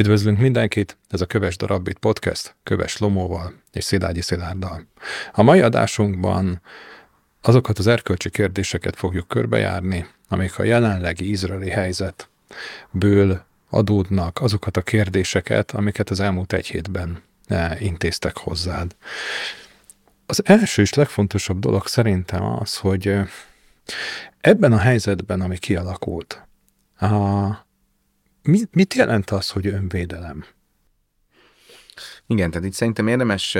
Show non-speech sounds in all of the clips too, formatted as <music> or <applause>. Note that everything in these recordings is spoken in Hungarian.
Üdvözlünk mindenkit, ez a Köves Darabbit Podcast, Köves Lomóval és Szilágyi Szilárddal. A mai adásunkban azokat az erkölcsi kérdéseket fogjuk körbejárni, amik a jelenlegi izraeli helyzetből adódnak, azokat a kérdéseket, amiket az elmúlt egy hétben eh, intéztek hozzád. Az első és legfontosabb dolog szerintem az, hogy eh, ebben a helyzetben, ami kialakult, a, mit jelent az, hogy önvédelem? Igen, tehát itt szerintem érdemes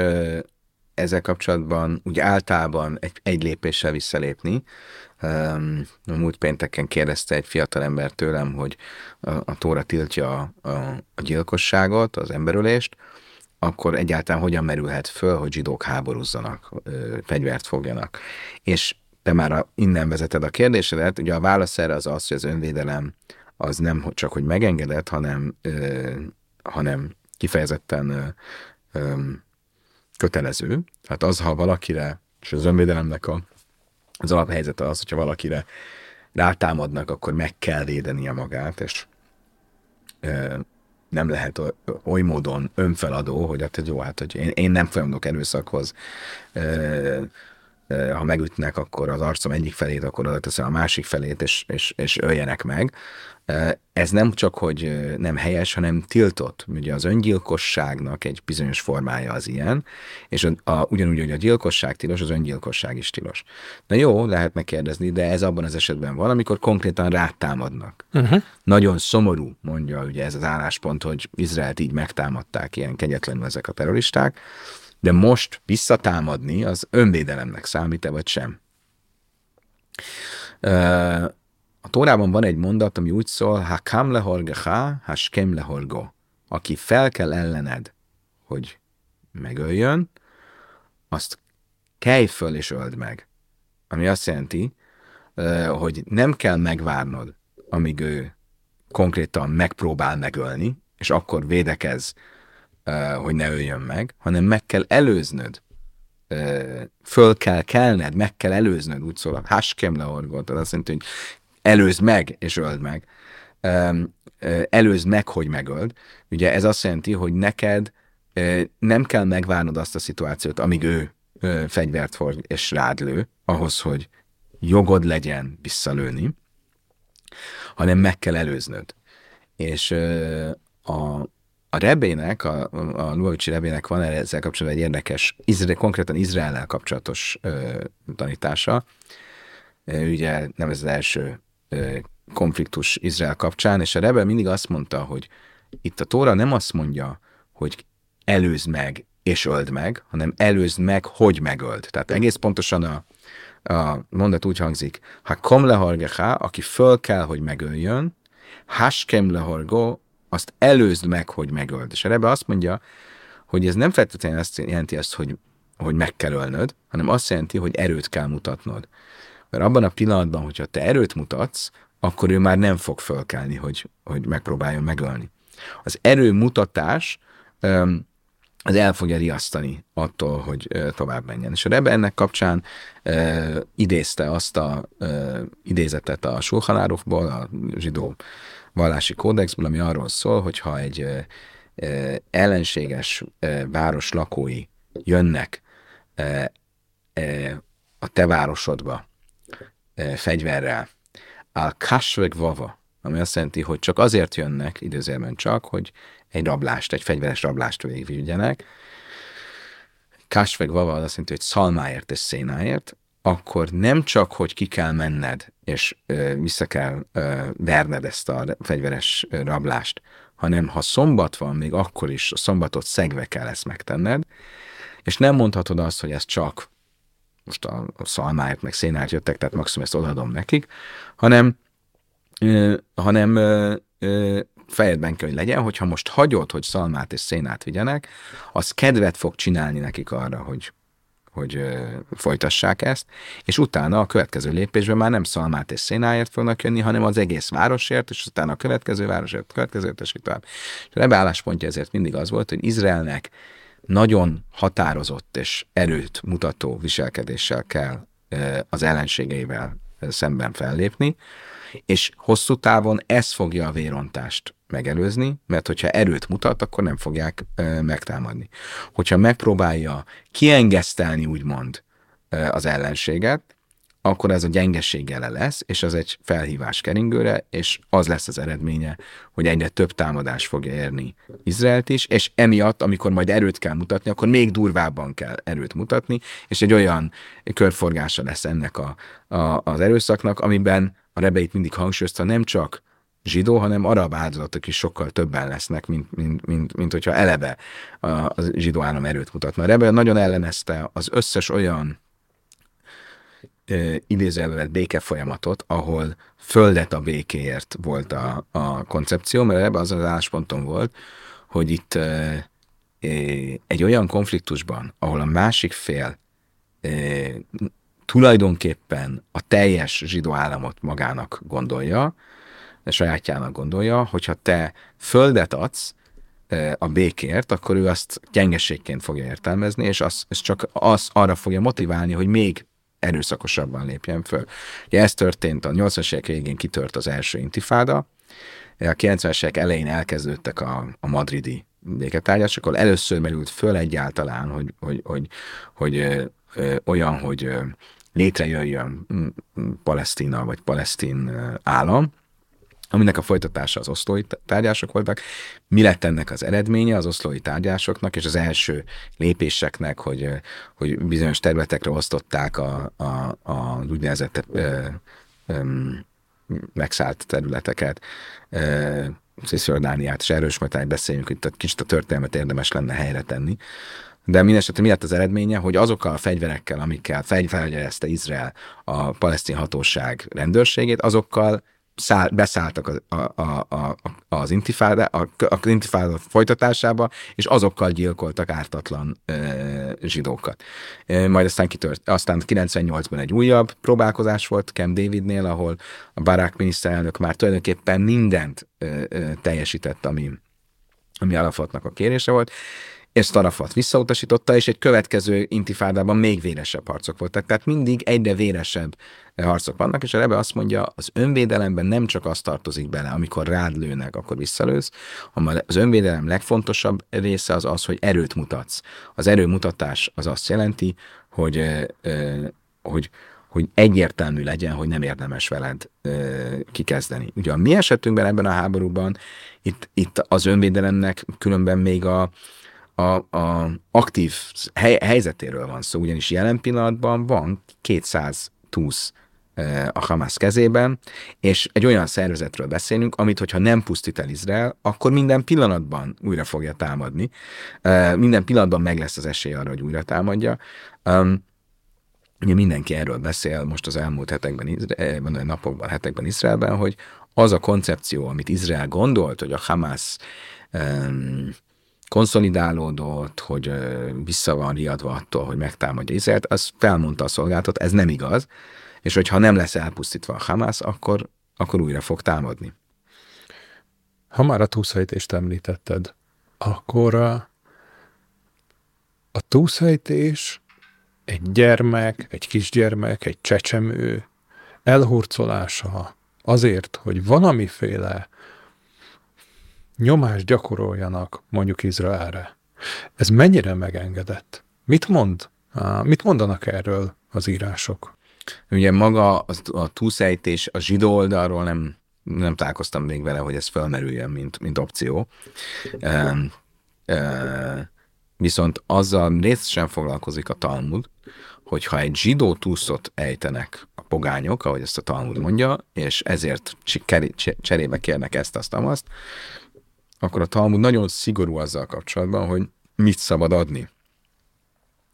ezzel kapcsolatban úgy általában egy, egy lépéssel visszalépni. Um, múlt pénteken kérdezte egy fiatal ember tőlem, hogy a, a Tóra tiltja a, a, a gyilkosságot, az emberölést, akkor egyáltalán hogyan merülhet föl, hogy zsidók háborúzzanak, fegyvert fogjanak. És te már a, innen vezeted a kérdésedet, ugye a válasz erre az az, hogy az önvédelem az nem csak, hogy megengedett, hanem, ö, hanem kifejezetten ö, ö, kötelező. Hát az, ha valakire, és az önvédelemnek a, az alaphelyzete az, hogyha valakire rátámadnak, akkor meg kell védenie magát, és ö, nem lehet oly módon önfeladó, hogy hát jó, hát hogy én, én nem folyamodok erőszakhoz, ö, ha megütnek, akkor az arcom egyik felét, akkor oda teszem a másik felét, és, és, és öljenek meg. Ez nem csak, hogy nem helyes, hanem tiltott. Ugye az öngyilkosságnak egy bizonyos formája az ilyen, és a, a, ugyanúgy, hogy a gyilkosság tilos, az öngyilkosság is tilos. Na jó, lehet megkérdezni, de ez abban az esetben van, amikor konkrétan rátámadnak. Uh-huh. Nagyon szomorú, mondja ugye ez az álláspont, hogy Izraelt így megtámadták ilyen kegyetlenül ezek a terroristák, de most visszatámadni az önvédelemnek számít-e vagy sem. A Tórában van egy mondat, ami úgy szól, ha kam lehorgecha, ha skem lehorgo. Aki fel kell ellened, hogy megöljön, azt kelj föl és öld meg. Ami azt jelenti, hogy nem kell megvárnod, amíg ő konkrétan megpróbál megölni, és akkor védekez hogy ne öljön meg, hanem meg kell előznöd, föl kell kelned, meg kell előznöd, úgy szól a haskem leorgot, tehát azt jelenti, hogy előzd meg és öld meg. Előzd meg, hogy megöld. Ugye ez azt jelenti, hogy neked nem kell megvárnod azt a szituációt, amíg ő fegyvert fog és rád lő, ahhoz, hogy jogod legyen visszalőni, hanem meg kell előznöd. És a, a Rebének, a, a Lubavicsi Rebének van ezzel kapcsolatban egy érdekes, izrael, konkrétan Izraellel kapcsolatos ö, tanítása. Ugye nem ez az első ö, konfliktus Izrael kapcsán, és a Rebbe mindig azt mondta, hogy itt a Tóra nem azt mondja, hogy előzd meg és öld meg, hanem előzd meg, hogy megöld. Tehát egész pontosan a, a mondat úgy hangzik, ha kom lehargecha, aki föl kell, hogy megöljön, haskem lehargo, azt előzd meg, hogy megöld. És erre azt mondja, hogy ez nem feltétlenül azt jelenti azt, hogy, hogy meg kell ölnöd, hanem azt jelenti, hogy erőt kell mutatnod. Mert abban a pillanatban, hogyha te erőt mutatsz, akkor ő már nem fog fölkelni, hogy, hogy megpróbáljon megölni. Az erő mutatás az el fogja riasztani attól, hogy tovább menjen. És a Rebbe ennek kapcsán idézte azt a idézetet a Sulhanárovból, a zsidó vallási kódexből, ami arról szól, hogy ha egy ellenséges város lakói jönnek a te városodba fegyverrel, al kasveg vava, ami azt jelenti, hogy csak azért jönnek, időzőben csak, hogy egy rablást, egy fegyveres rablást végigvigyenek. Kasveg vava az azt jelenti, hogy szalmáért és szénáért, akkor nem csak, hogy ki kell menned, és ö, vissza kell ö, verned ezt a fegyveres rablást, hanem ha szombat van, még akkor is a szombatot szegve kell ezt megtenned, és nem mondhatod azt, hogy ez csak most a, a szalmáért, meg szénáért jöttek, tehát maximum ezt odaadom nekik, hanem, ö, hanem ö, ö, fejedben hogy legyen, hogyha most hagyod, hogy szalmát és szénát vigyenek, az kedvet fog csinálni nekik arra, hogy hogy folytassák ezt, és utána a következő lépésben már nem szalmát és szénáért fognak jönni, hanem az egész városért, és utána a következő városért, a következőért, és tovább. És a álláspontja ezért mindig az volt, hogy Izraelnek nagyon határozott és erőt mutató viselkedéssel kell az ellenségeivel szemben fellépni, és hosszú távon ez fogja a vérontást megelőzni, mert hogyha erőt mutat, akkor nem fogják ö, megtámadni. Hogyha megpróbálja kiengesztelni, úgymond, ö, az ellenséget, akkor ez a gyengeség jele lesz, és az egy felhívás keringőre, és az lesz az eredménye, hogy egyre több támadás fogja érni Izraelt is, és emiatt, amikor majd erőt kell mutatni, akkor még durvábban kell erőt mutatni, és egy olyan körforgása lesz ennek a, a, az erőszaknak, amiben a rebeit mindig hangsúlyozta, nem csak zsidó, hanem arab áldozatok is sokkal többen lesznek, mint, mint, mint, mint hogyha eleve a, a zsidó állam erőt mutatna. A rebe nagyon ellenezte az összes olyan idézőjelvet béke folyamatot, ahol földet a békéért volt a, a koncepció, mert ebben az az állásponton volt, hogy itt e, egy olyan konfliktusban, ahol a másik fél e, tulajdonképpen a teljes zsidó államot magának gondolja, sajátjának gondolja, hogyha te földet adsz a békért, akkor ő azt gyengeségként fogja értelmezni, és az, ez csak az arra fogja motiválni, hogy még erőszakosabban lépjen föl. Ugye ez történt, a 80-as évek végén kitört az első intifáda, a 90-es évek elején elkezdődtek a, a madridi béketárgyások, ahol először merült föl egyáltalán, hogy, hogy, hogy, hogy ö, ö, olyan, hogy ö, létrejöjjön Palesztina vagy palesztin állam, aminek a folytatása az oszlói tárgyások voltak. Mi lett ennek az eredménye az oszlói tárgyásoknak, és az első lépéseknek, hogy, hogy bizonyos területekre osztották a, a, a úgynevezett ö, ö, megszállt területeket, Cisjordániát, és erről is majd beszéljünk, hogy itt kicsit a történelmet érdemes lenne helyre tenni. De mindesetre mi lett az eredménye, hogy azokkal a fegyverekkel, amikkel fegyverezte Izrael a palesztin hatóság rendőrségét, azokkal száll, beszálltak a, a, a, a, az intifáda, a, a intifáda folytatásába, és azokkal gyilkoltak ártatlan e, zsidókat. E, majd aztán kitört, aztán 98-ban egy újabb próbálkozás volt Kem Davidnél, ahol a Barack miniszterelnök már tulajdonképpen mindent e, e, teljesített, ami, ami Arafatnak a kérése volt, és Arafat visszautasította, és egy következő intifádában még véresebb harcok voltak. Tehát mindig egyre véresebb harcok vannak, és a Rebe azt mondja, az önvédelemben nem csak az tartozik bele, amikor rád lőnek, akkor visszalősz, hanem az önvédelem legfontosabb része az az, hogy erőt mutatsz. Az erőmutatás az azt jelenti, hogy, hogy, hogy egyértelmű legyen, hogy nem érdemes veled kikezdeni. Ugye a mi esetünkben ebben a háborúban itt, itt az önvédelemnek különben még a, a, a aktív hely, helyzetéről van szó, ugyanis jelen pillanatban van 200 túsz a Hamas kezében, és egy olyan szervezetről beszélünk, amit, hogyha nem pusztít el Izrael, akkor minden pillanatban újra fogja támadni. Minden pillanatban meg lesz az esély arra, hogy újra támadja. Ugye mindenki erről beszél most az elmúlt hetekben, vagy napokban, hetekben Izraelben, hogy az a koncepció, amit Izrael gondolt, hogy a Hamas konszolidálódott, hogy vissza van riadva attól, hogy megtámadja Izraelt, az felmondta a szolgáltat, ez nem igaz, és hogyha nem lesz elpusztítva a Hamász, akkor, akkor újra fog támadni. Ha már a túlszejtést említetted, akkor a, a túlszejtés egy gyermek, egy kisgyermek, egy csecsemő elhurcolása azért, hogy valamiféle nyomást gyakoroljanak mondjuk Izraelre. Ez mennyire megengedett? Mit mond? Mit mondanak erről az írások? Ugye maga a, túlszejtés a zsidó oldalról nem, nem találkoztam még vele, hogy ez felmerüljön, mint, mint opció. E, e, viszont azzal részesen foglalkozik a Talmud, hogyha egy zsidó túszot ejtenek a pogányok, ahogy ezt a Talmud mondja, és ezért cserébe kérnek ezt, azt, azt, akkor a Talmud nagyon szigorú azzal kapcsolatban, hogy mit szabad adni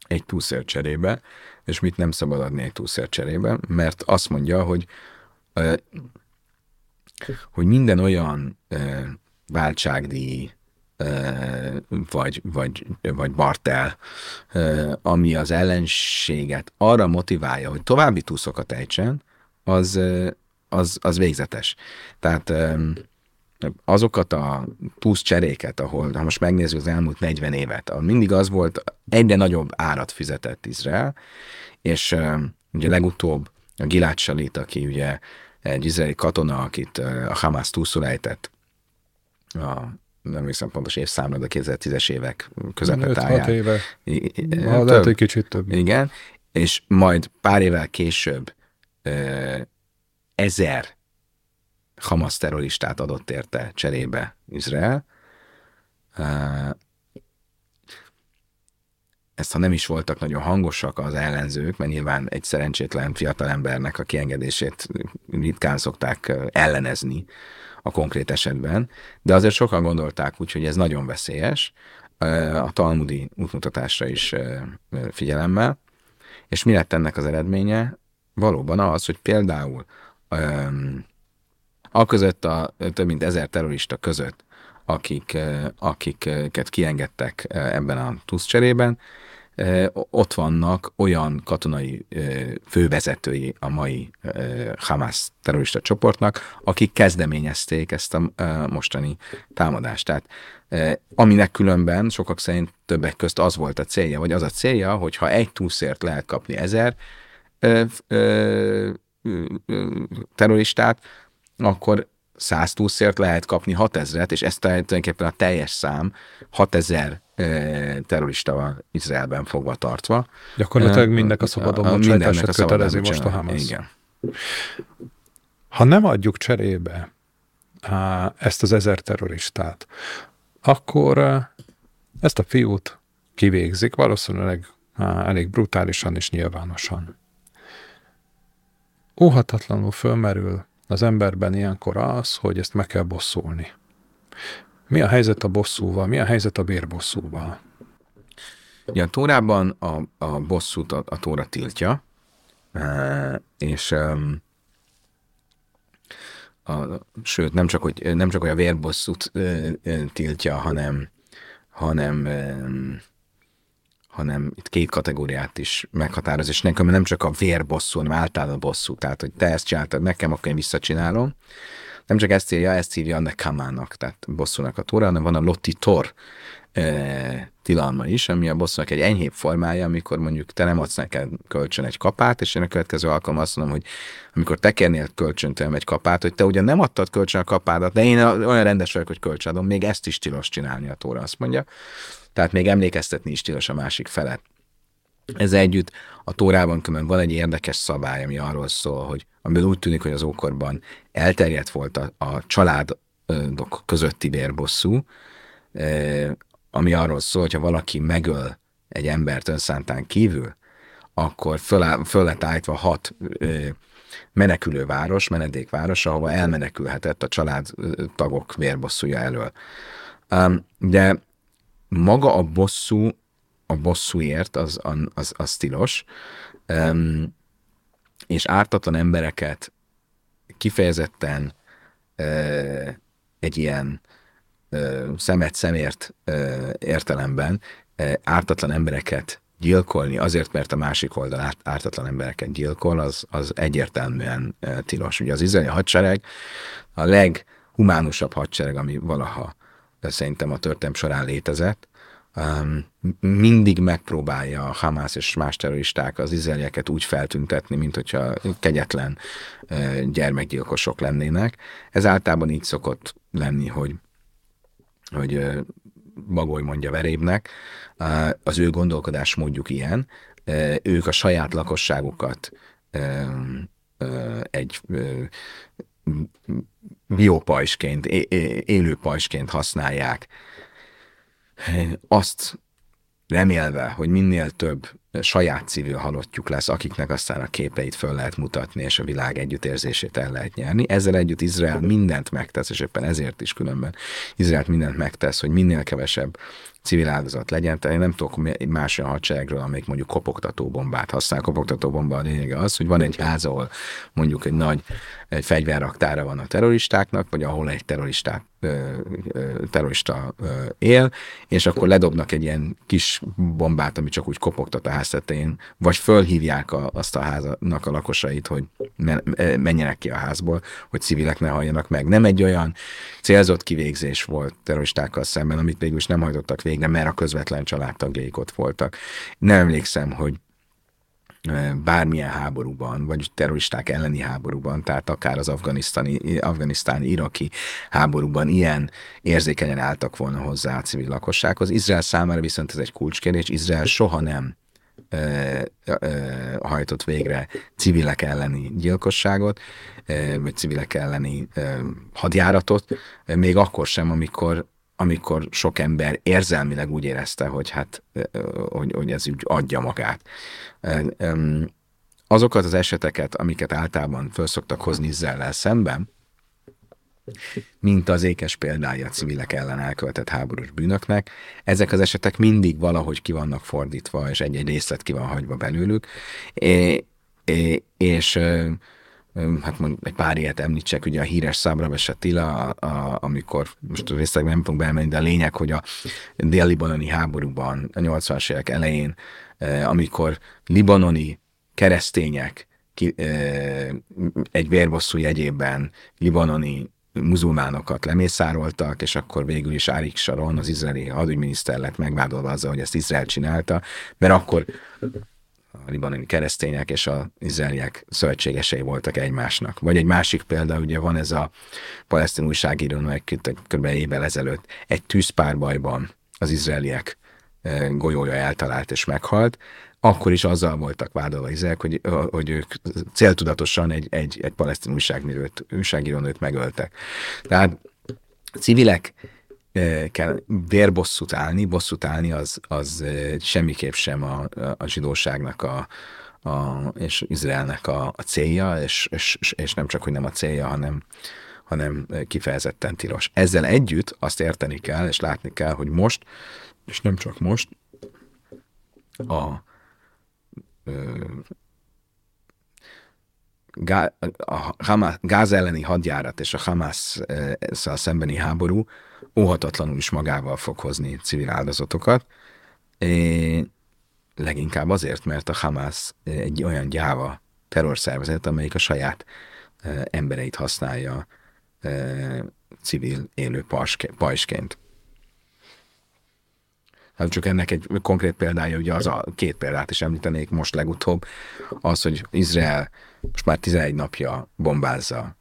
egy túszér cserébe, és mit nem szabad adni egy túszér cserébe, mert azt mondja, hogy hogy minden olyan váltságdíj, vagy, vagy, vagy bartel, ami az ellenséget arra motiválja, hogy további túszokat ejtsen, az, az, az végzetes. Tehát azokat a plusz cseréket, ahol, ha most megnézzük az elmúlt 40 évet, ahol mindig az volt, egyre nagyobb árat fizetett Izrael, és ugye legutóbb a Gilad Shalit, aki ugye egy izraeli katona, akit a Hamas túlszulejtett, a nem hiszem pontos évszámra, de 2010-es évek közepetáján. éve. I- i- Ha, lehet, hogy kicsit több. Igen, és majd pár évvel később ezer Hamas terroristát adott érte cserébe Izrael. Ezt ha nem is voltak nagyon hangosak az ellenzők, mert nyilván egy szerencsétlen fiatalembernek a kiengedését ritkán szokták ellenezni a konkrét esetben, de azért sokan gondolták úgy, hogy ez nagyon veszélyes, a talmudi útmutatásra is figyelemmel, és mi lett ennek az eredménye? Valóban az, hogy például a között a több mint ezer terrorista között, akik, ö, akiket kiengedtek ö, ebben a TUSZ cserében, ö, ott vannak olyan katonai fővezetői a mai Hamas terrorista csoportnak, akik kezdeményezték ezt a mostani támadást. Tehát aminek különben sokak szerint többek közt az volt a célja, vagy az a célja, hogy ha egy túszért lehet kapni ezer terroristát, akkor 100 túszért lehet kapni 6000-et, és ez tulajdonképpen a teljes szám 6000 ö, terrorista van Izraelben fogva tartva. Gyakorlatilag mindnek a szabadon bocsátását szabadon kötelezi most a. Hamas. Igen. Ha nem adjuk cserébe ezt az ezer terroristát, akkor ezt a fiút kivégzik, valószínűleg elég brutálisan és nyilvánosan. Óhatatlanul fölmerül az emberben ilyenkor az, hogy ezt meg kell bosszulni. Mi a helyzet a bosszúval? Mi a helyzet a bérbosszúval? Ugye a Tórában a, a bosszút a, a Tóra tiltja, e, és em, a, sőt, nem csak, hogy, nem csak, hogy a vérbosszút ö, ö, tiltja, hanem, hanem, em, hanem itt két kategóriát is meghatároz, és nekem nem csak a vérbosszú, hanem általában bosszú. Tehát, hogy te ezt csináltad nekem, akkor én visszacsinálom. Nem csak ezt írja, ezt írja a nekamának, tehát bosszúnak a tóra, hanem van a lotti tor e, tilalma is, ami a bosszúnak egy enyhébb formája, amikor mondjuk te nem adsz neked kölcsön egy kapát, és én a következő alkalommal azt mondom, hogy amikor te kérnél kölcsön tőlem egy kapát, hogy te ugyan nem adtad kölcsön a kapádat, de én olyan rendes vagyok, hogy kölcsön adom, még ezt is tilos csinálni a tóra, azt mondja. Tehát még emlékeztetni is tilos a másik felet. Ez együtt a Tórában különben van egy érdekes szabály, ami arról szól, hogy amiből úgy tűnik, hogy az ókorban elterjedt volt a, a családok közötti vérbosszú, ami arról szól, hogy ha valaki megöl egy embert önszántán kívül, akkor föl, föl lett állítva hat ö, menekülőváros, menedékváros, ahova elmenekülhetett a családtagok vérbosszúja elől. De maga a bosszú, a bosszúért, az, az, az tilos, um, és ártatlan embereket kifejezetten ö, egy ilyen ö, szemet szemért ö, értelemben ö, ártatlan embereket gyilkolni azért, mert a másik oldal árt, ártatlan embereket gyilkol, az, az egyértelműen ö, tilos. Ugye az izraeli hadsereg a leghumánusabb hadsereg, ami valaha szerintem a történelm során létezett, um, mindig megpróbálja a Hamász és más terroristák az izraelieket úgy feltüntetni, mint hogyha kegyetlen uh, gyermekgyilkosok lennének. Ez általában így szokott lenni, hogy hogy Bagoly mondja verébnek, az ő gondolkodás módjuk ilyen, ők a saját lakosságukat egy biopajsként, élő pajsként használják, azt remélve, hogy minél több saját civil halottjuk lesz, akiknek aztán a képeit föl lehet mutatni, és a világ együttérzését el lehet nyerni. Ezzel együtt Izrael mindent megtesz, és éppen ezért is különben Izrael mindent megtesz, hogy minél kevesebb civil áldozat legyen. Tehát én nem tudok más olyan hadseregről, amelyik mondjuk kopogtató bombát használ. Kopogtató bomba a lényege az, hogy van egy ház, ahol mondjuk egy nagy egy fegyverraktára van a terroristáknak, vagy ahol egy terroristát, terrorista él, és akkor ledobnak egy ilyen kis bombát, ami csak úgy kopogtat a ház tetején, vagy fölhívják a, azt a háznak a lakosait, hogy men, menjenek ki a házból, hogy civilek ne halljanak meg. Nem egy olyan célzott kivégzés volt terroristákkal szemben, amit végül is nem hajtottak végre, mert a közvetlen családtagjaik ott voltak. Nem emlékszem, hogy bármilyen háborúban, vagy terroristák elleni háborúban, tehát akár az afganisztáni, afganisztáni, iraki háborúban ilyen érzékenyen álltak volna hozzá a civil lakossághoz. Izrael számára viszont ez egy kulcskérdés, Izrael soha nem ö, ö, hajtott végre civilek elleni gyilkosságot, ö, vagy civilek elleni ö, hadjáratot, még akkor sem, amikor amikor sok ember érzelmileg úgy érezte, hogy hát, hogy, hogy ez úgy adja magát. Azokat az eseteket, amiket általában föl szoktak hozni Izrael szemben, mint az ékes példája a civilek ellen elkövetett háborús bűnöknek. Ezek az esetek mindig valahogy ki vannak fordítva, és egy-egy részlet ki van hagyva belőlük, és, és hát mondjuk egy pár ilyet említsek, ugye a híres Szabra Attila, a, a, amikor, most a részletekben nem fogunk bemenni, de a lényeg, hogy a dél-libanoni háborúban, a 80-as évek elején, amikor libanoni keresztények ki, egy vérbosszú jegyében libanoni muzulmánokat lemészároltak, és akkor végül is Árik Sharon, az izraeli hadügyminiszter lett megvádolva azzal, hogy ezt Izrael csinálta, mert akkor a libanoni keresztények és az izraeliek szövetségesei voltak egymásnak. Vagy egy másik példa, ugye van ez a palesztin újságíró, egy kb. évvel ezelőtt egy tűzpárbajban az izraeliek e, golyója eltalált és meghalt, akkor is azzal voltak vádolva Izrael, hogy, hogy ők céltudatosan egy, egy, egy palesztin újságírót, újságírónőt megöltek. Tehát civilek kell vérbosszút állni, bosszút állni az, az semmiképp sem a, a zsidóságnak a, a, és Izraelnek a, a célja, és, és, és nem csak, hogy nem a célja, hanem, hanem kifejezetten tilos. Ezzel együtt azt érteni kell, és látni kell, hogy most, és nem csak most, a, a Hamas, Gáz elleni hadjárat és a Hamas szembeni háború óhatatlanul is magával fog hozni civil áldozatokat. É, leginkább azért, mert a Hamas egy olyan gyáva terrorszervezet, amelyik a saját e, embereit használja e, civil élő pajsként. Hát csak ennek egy konkrét példája, ugye az a két példát is említenék most legutóbb, az, hogy Izrael most már 11 napja bombázza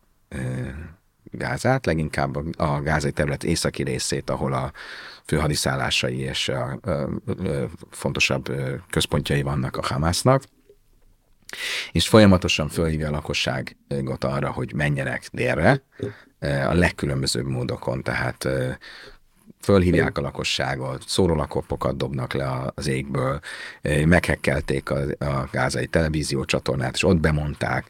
Gázát, leginkább a gázai terület északi részét, ahol a főhadiszállásai és a, a, a, a fontosabb központjai vannak a Hamásznak, és folyamatosan fölhívja a lakosságot arra, hogy menjenek délre, a legkülönbözőbb módokon, tehát fölhívják a lakosságot, szórólakopokat dobnak le az égből, meghekkelték a, a gázai televíziócsatornát, és ott bemondták,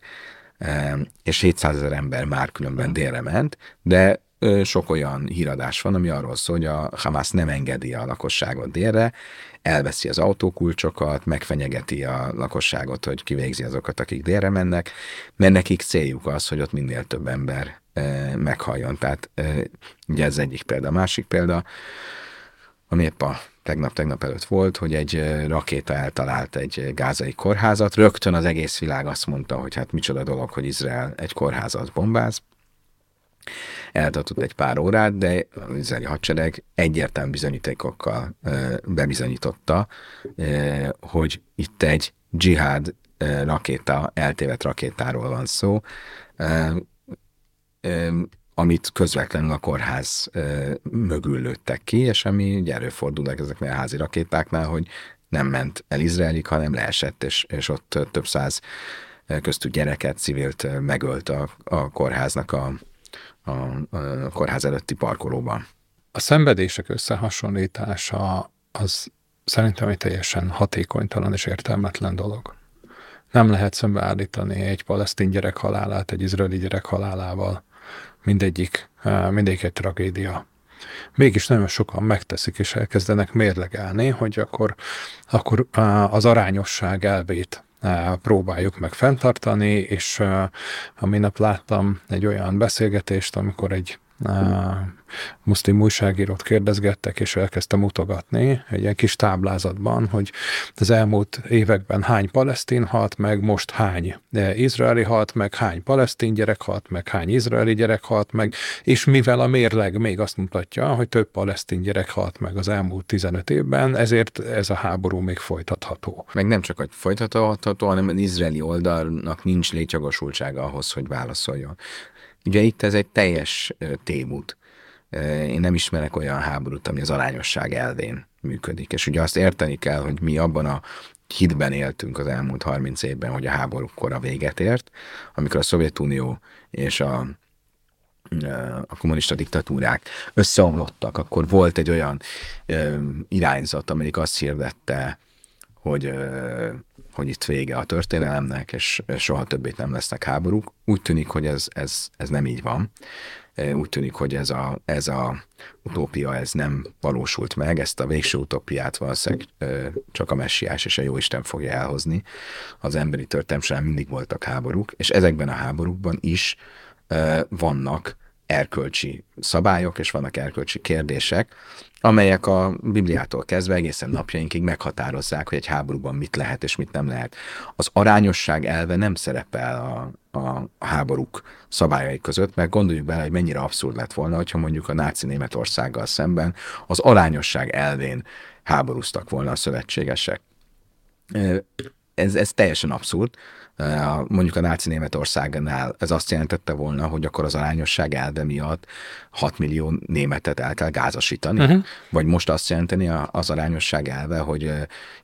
és 700 ezer ember már különben délre ment, de sok olyan híradás van, ami arról szól, hogy a Hamas nem engedi a lakosságot délre, elveszi az autókulcsokat, megfenyegeti a lakosságot, hogy kivégzi azokat, akik délre mennek, mert nekik céljuk az, hogy ott minél több ember meghalljon. Tehát ugye ez egyik példa. A másik példa, a tegnap-tegnap előtt volt, hogy egy rakéta eltalált egy gázai kórházat. Rögtön az egész világ azt mondta, hogy hát micsoda dolog, hogy Izrael egy kórházat bombáz. Eltartott egy pár órát, de az izraeli hadsereg egyértelmű bizonyítékokkal bebizonyította, hogy itt egy dzsihád rakéta, eltévedt rakétáról van szó, amit közvetlenül a kórház mögül lőttek ki, és ami ugye előfordulnak ezeknél a házi rakétáknál, hogy nem ment el Izraelig, hanem leesett, és, és ott több száz köztük gyereket, civilt megölt a, a kórháznak a, a, a kórház előtti parkolóban. A szenvedések összehasonlítása az szerintem egy teljesen hatékonytalan és értelmetlen dolog. Nem lehet szembeállítani egy palesztin gyerek halálát egy izraeli gyerek halálával mindegyik, mindegyik egy tragédia. Mégis nagyon sokan megteszik, és elkezdenek mérlegelni, hogy akkor, akkor az arányosság elvét próbáljuk meg fenntartani, és a minap láttam egy olyan beszélgetést, amikor egy muszlim újságírót kérdezgettek, és elkezdtem mutogatni egy ilyen kis táblázatban, hogy az elmúlt években hány palesztin halt meg, most hány izraeli halt meg, hány palesztin gyerek halt meg, hány izraeli gyerek halt meg, és mivel a mérleg még azt mutatja, hogy több palesztin gyerek halt meg az elmúlt 15 évben, ezért ez a háború még folytatható. Meg nem csak, hogy folytatható, hanem az izraeli oldalnak nincs létjogosultsága ahhoz, hogy válaszoljon. Ugye itt ez egy teljes témút. Én nem ismerek olyan háborút, ami az arányosság elvén működik. És ugye azt érteni kell, hogy mi abban a hitben éltünk az elmúlt 30 évben, hogy a háborúkkor a véget ért, amikor a Szovjetunió és a, a kommunista diktatúrák összeomlottak, akkor volt egy olyan irányzat, amelyik azt hirdette, hogy, hogy itt vége a történelemnek, és soha többét nem lesznek háborúk. Úgy tűnik, hogy ez, ez, ez nem így van. Úgy tűnik, hogy ez a, ez a utópia ez nem valósult meg, ezt a végső utópiát valószínűleg csak a messiás és a jóisten fogja elhozni. Az emberi történelem mindig voltak háborúk, és ezekben a háborúkban is vannak erkölcsi szabályok, és vannak erkölcsi kérdések, amelyek a Bibliától kezdve egészen napjainkig meghatározzák, hogy egy háborúban mit lehet és mit nem lehet. Az arányosság elve nem szerepel a, a, háborúk szabályai között, mert gondoljuk bele, hogy mennyire abszurd lett volna, hogyha mondjuk a náci Németországgal szemben az arányosság elvén háborúztak volna a szövetségesek. Ez, ez teljesen abszurd mondjuk a náci Németországnál. Ez azt jelentette volna, hogy akkor az arányosság elve miatt 6 millió németet el kell gázasítani, uh-huh. vagy most azt jelenteni az arányosság elve, hogy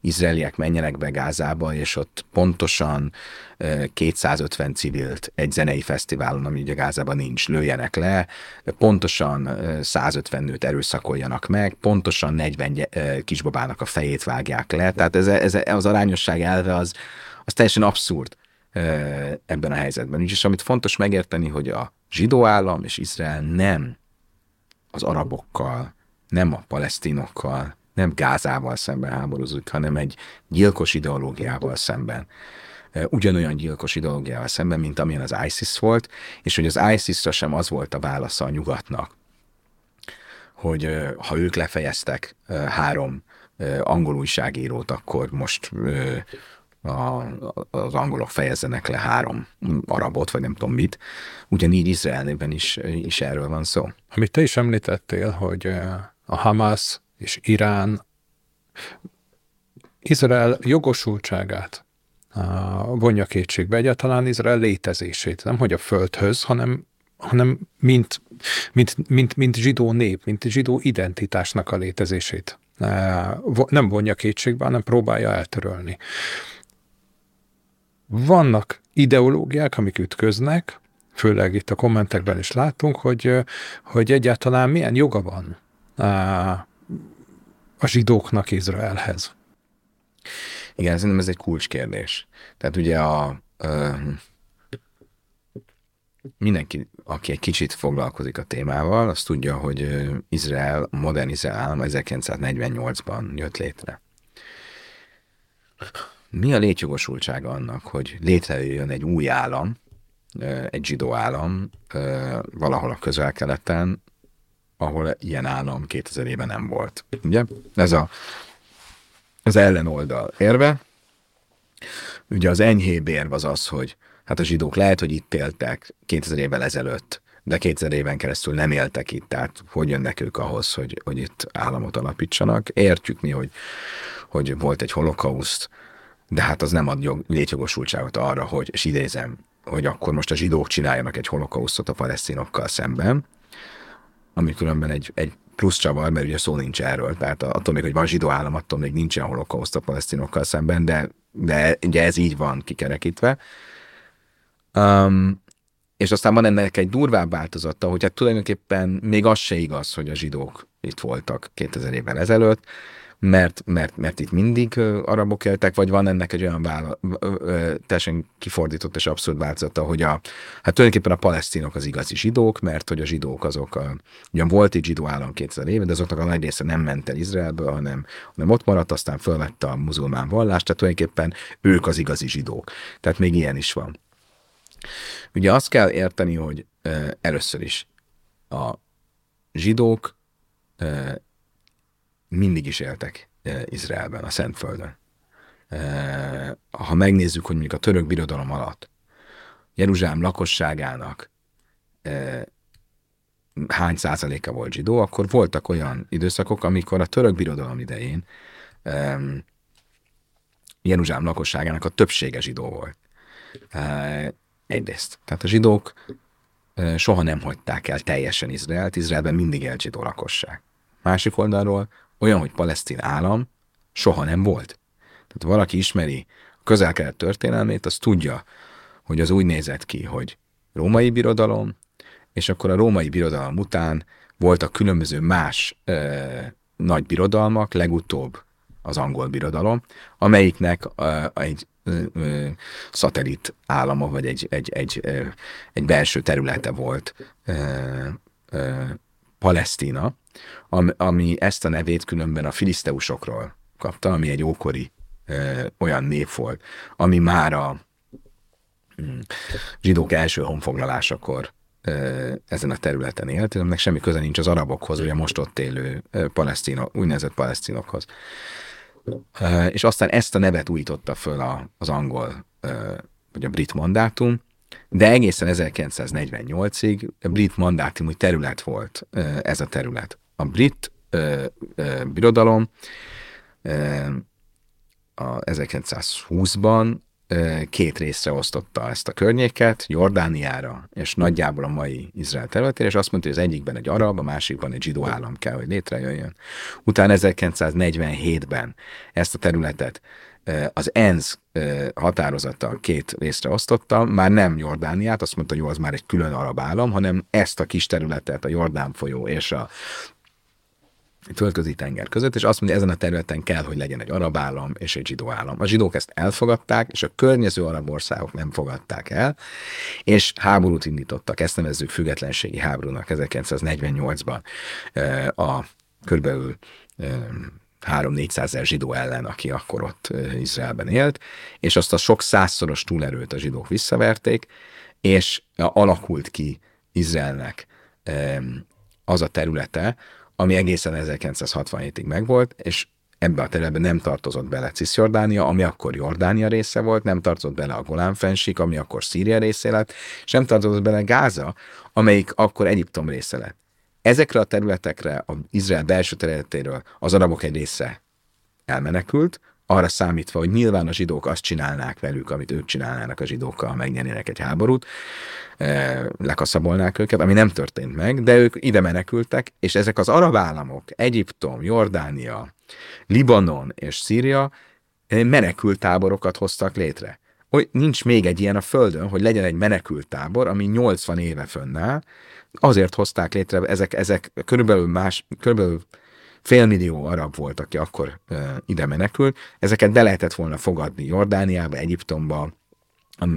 izraeliek menjenek be Gázába, és ott pontosan 250 civilt egy zenei fesztiválon, ami ugye Gázában nincs, lőjenek le, pontosan 150 nőt erőszakoljanak meg, pontosan 40 kisbabának a fejét vágják le, tehát ez, ez az arányosság elve az, az teljesen abszurd ebben a helyzetben. Úgyis amit fontos megérteni, hogy a zsidó állam és Izrael nem az arabokkal, nem a palesztinokkal, nem Gázával szemben háborúzik, hanem egy gyilkos ideológiával szemben. Ugyanolyan gyilkos ideológiával szemben, mint amilyen az ISIS volt, és hogy az ISIS-ra sem az volt a válasza a nyugatnak, hogy ha ők lefejeztek három angol újságírót, akkor most a, az angolok fejezzenek le három arabot, vagy nem tudom mit. Ugyanígy Izraelben is, is erről van szó. Amit te is említettél, hogy a Hamas és Irán Izrael jogosultságát vonja kétségbe egyáltalán Izrael létezését. Nem hogy a földhöz, hanem, hanem mint, mint, mint, mint zsidó nép, mint zsidó identitásnak a létezését. Nem vonja kétségbe, hanem próbálja eltörölni. Vannak ideológiák, amik ütköznek, főleg itt a kommentekben is látunk, hogy, hogy egyáltalán milyen joga van a zsidóknak Izraelhez. Igen, szerintem ez egy kulcskérdés. Tehát ugye a, a mindenki, aki egy kicsit foglalkozik a témával, az tudja, hogy Izrael, modern Izrael állam 1948-ban jött létre mi a létjogosultsága annak, hogy létrejöjjön egy új állam, egy zsidó állam valahol a közel-keleten, ahol ilyen állam 2000 éve nem volt. Ugye? Ez a, az ellenoldal érve. Ugye az enyhébb érv az az, hogy hát a zsidók lehet, hogy itt éltek 2000 évvel ezelőtt, de 2000 éven keresztül nem éltek itt, tehát hogy jönnek ők ahhoz, hogy, hogy itt államot alapítsanak. Értjük mi, hogy, hogy volt egy holokauszt, de hát az nem ad jog, létjogosultságot arra, hogy, és idézem, hogy akkor most a zsidók csináljanak egy holokausztot a palesztinokkal szemben, ami különben egy, egy plusz csavar, mert ugye szó nincs erről, tehát attól még, hogy van zsidó állam, attól még nincsen holokauszt a palesztinokkal szemben, de, de ugye ez így van kikerekítve. Um, és aztán van ennek egy durvább változata, hogy hát tulajdonképpen még az se igaz, hogy a zsidók itt voltak 2000 évvel ezelőtt, mert, mert, mert itt mindig arabok éltek, vagy van ennek egy olyan vála, teljesen kifordított és abszurd változata, hogy a, hát tulajdonképpen a palesztinok az igazi zsidók, mert hogy a zsidók azok, a, ugyan volt egy zsidó állam 2000 éve, de azoknak a nagy része nem ment el Izraelbe, hanem, hanem ott maradt, aztán fölvette a muzulmán vallást, tehát tulajdonképpen ők az igazi zsidók. Tehát még ilyen is van. Ugye azt kell érteni, hogy először is a zsidók mindig is éltek Izraelben, a Szentföldön. Ha megnézzük, hogy mondjuk a török birodalom alatt Jeruzsálem lakosságának hány százaléka volt zsidó, akkor voltak olyan időszakok, amikor a török birodalom idején Jeruzsálem lakosságának a többsége zsidó volt. Egyrészt. Tehát a zsidók soha nem hagyták el teljesen Izraelt, Izraelben mindig élt zsidó lakosság. Másik oldalról olyan, hogy palesztin állam soha nem volt. Tehát valaki ismeri a közel-kelet történelmét, az tudja, hogy az úgy nézett ki, hogy római birodalom, és akkor a római birodalom után voltak különböző más ö, nagy birodalmak, legutóbb az angol birodalom, amelyiknek ö, egy ö, ö, állama, vagy egy, egy, egy, ö, egy belső területe volt ö, ö, Palesztina, ami, ezt a nevét különben a filiszteusokról kapta, ami egy ókori ö, olyan név volt, ami már a mm, zsidók első honfoglalásakor ezen a területen élt, aminek semmi köze nincs az arabokhoz, ugye most ott élő palesztinok, úgynevezett palesztinokhoz. És aztán ezt a nevet újította föl az angol, vagy a brit mandátum, de egészen 1948-ig a brit mandátumú terület volt ez a terület. A brit birodalom a 1920-ban két részre osztotta ezt a környéket, Jordániára, és nagyjából a mai Izrael területére, és azt mondta, hogy az egyikben egy arab, a másikban egy zsidó állam kell, hogy létrejöjjön. Utána 1947-ben ezt a területet az ENSZ határozata két részre osztotta, már nem Jordániát, azt mondta, hogy jó, az már egy külön arab állam, hanem ezt a kis területet, a Jordán folyó és a földközi tenger között, és azt mondja, ezen a területen kell, hogy legyen egy arab állam és egy zsidó állam. A zsidók ezt elfogadták, és a környező arab országok nem fogadták el, és háborút indítottak, ezt nevezzük függetlenségi háborúnak 1948-ban a körülbelül 3-400 ezer zsidó ellen, aki akkor ott Izraelben élt, és azt a sok százszoros túlerőt a zsidók visszaverték, és alakult ki Izraelnek az a területe, ami egészen 1967-ig megvolt, és ebbe a területbe nem tartozott bele Cisjordánia, ami akkor Jordánia része volt, nem tartozott bele a Golán fensík, ami akkor Szíria része lett, és nem tartozott bele Gáza, amelyik akkor Egyiptom része lett. Ezekre a területekre, az Izrael belső területéről az arabok egy része elmenekült, arra számítva, hogy nyilván a zsidók azt csinálnák velük, amit ők csinálnának a zsidókkal, megnyernének egy háborút, eh, lekaszabolnák őket, ami nem történt meg, de ők ide menekültek, és ezek az arab államok, Egyiptom, Jordánia, Libanon és Szíria eh, menekült táborokat hoztak létre. Hogy nincs még egy ilyen a Földön, hogy legyen egy menekült tábor, ami 80 éve fönnáll, azért hozták létre, ezek, ezek körülbelül más, körülbelül félmillió arab volt, aki akkor uh, ide menekült. Ezeket be lehetett volna fogadni Jordániába, Egyiptomba,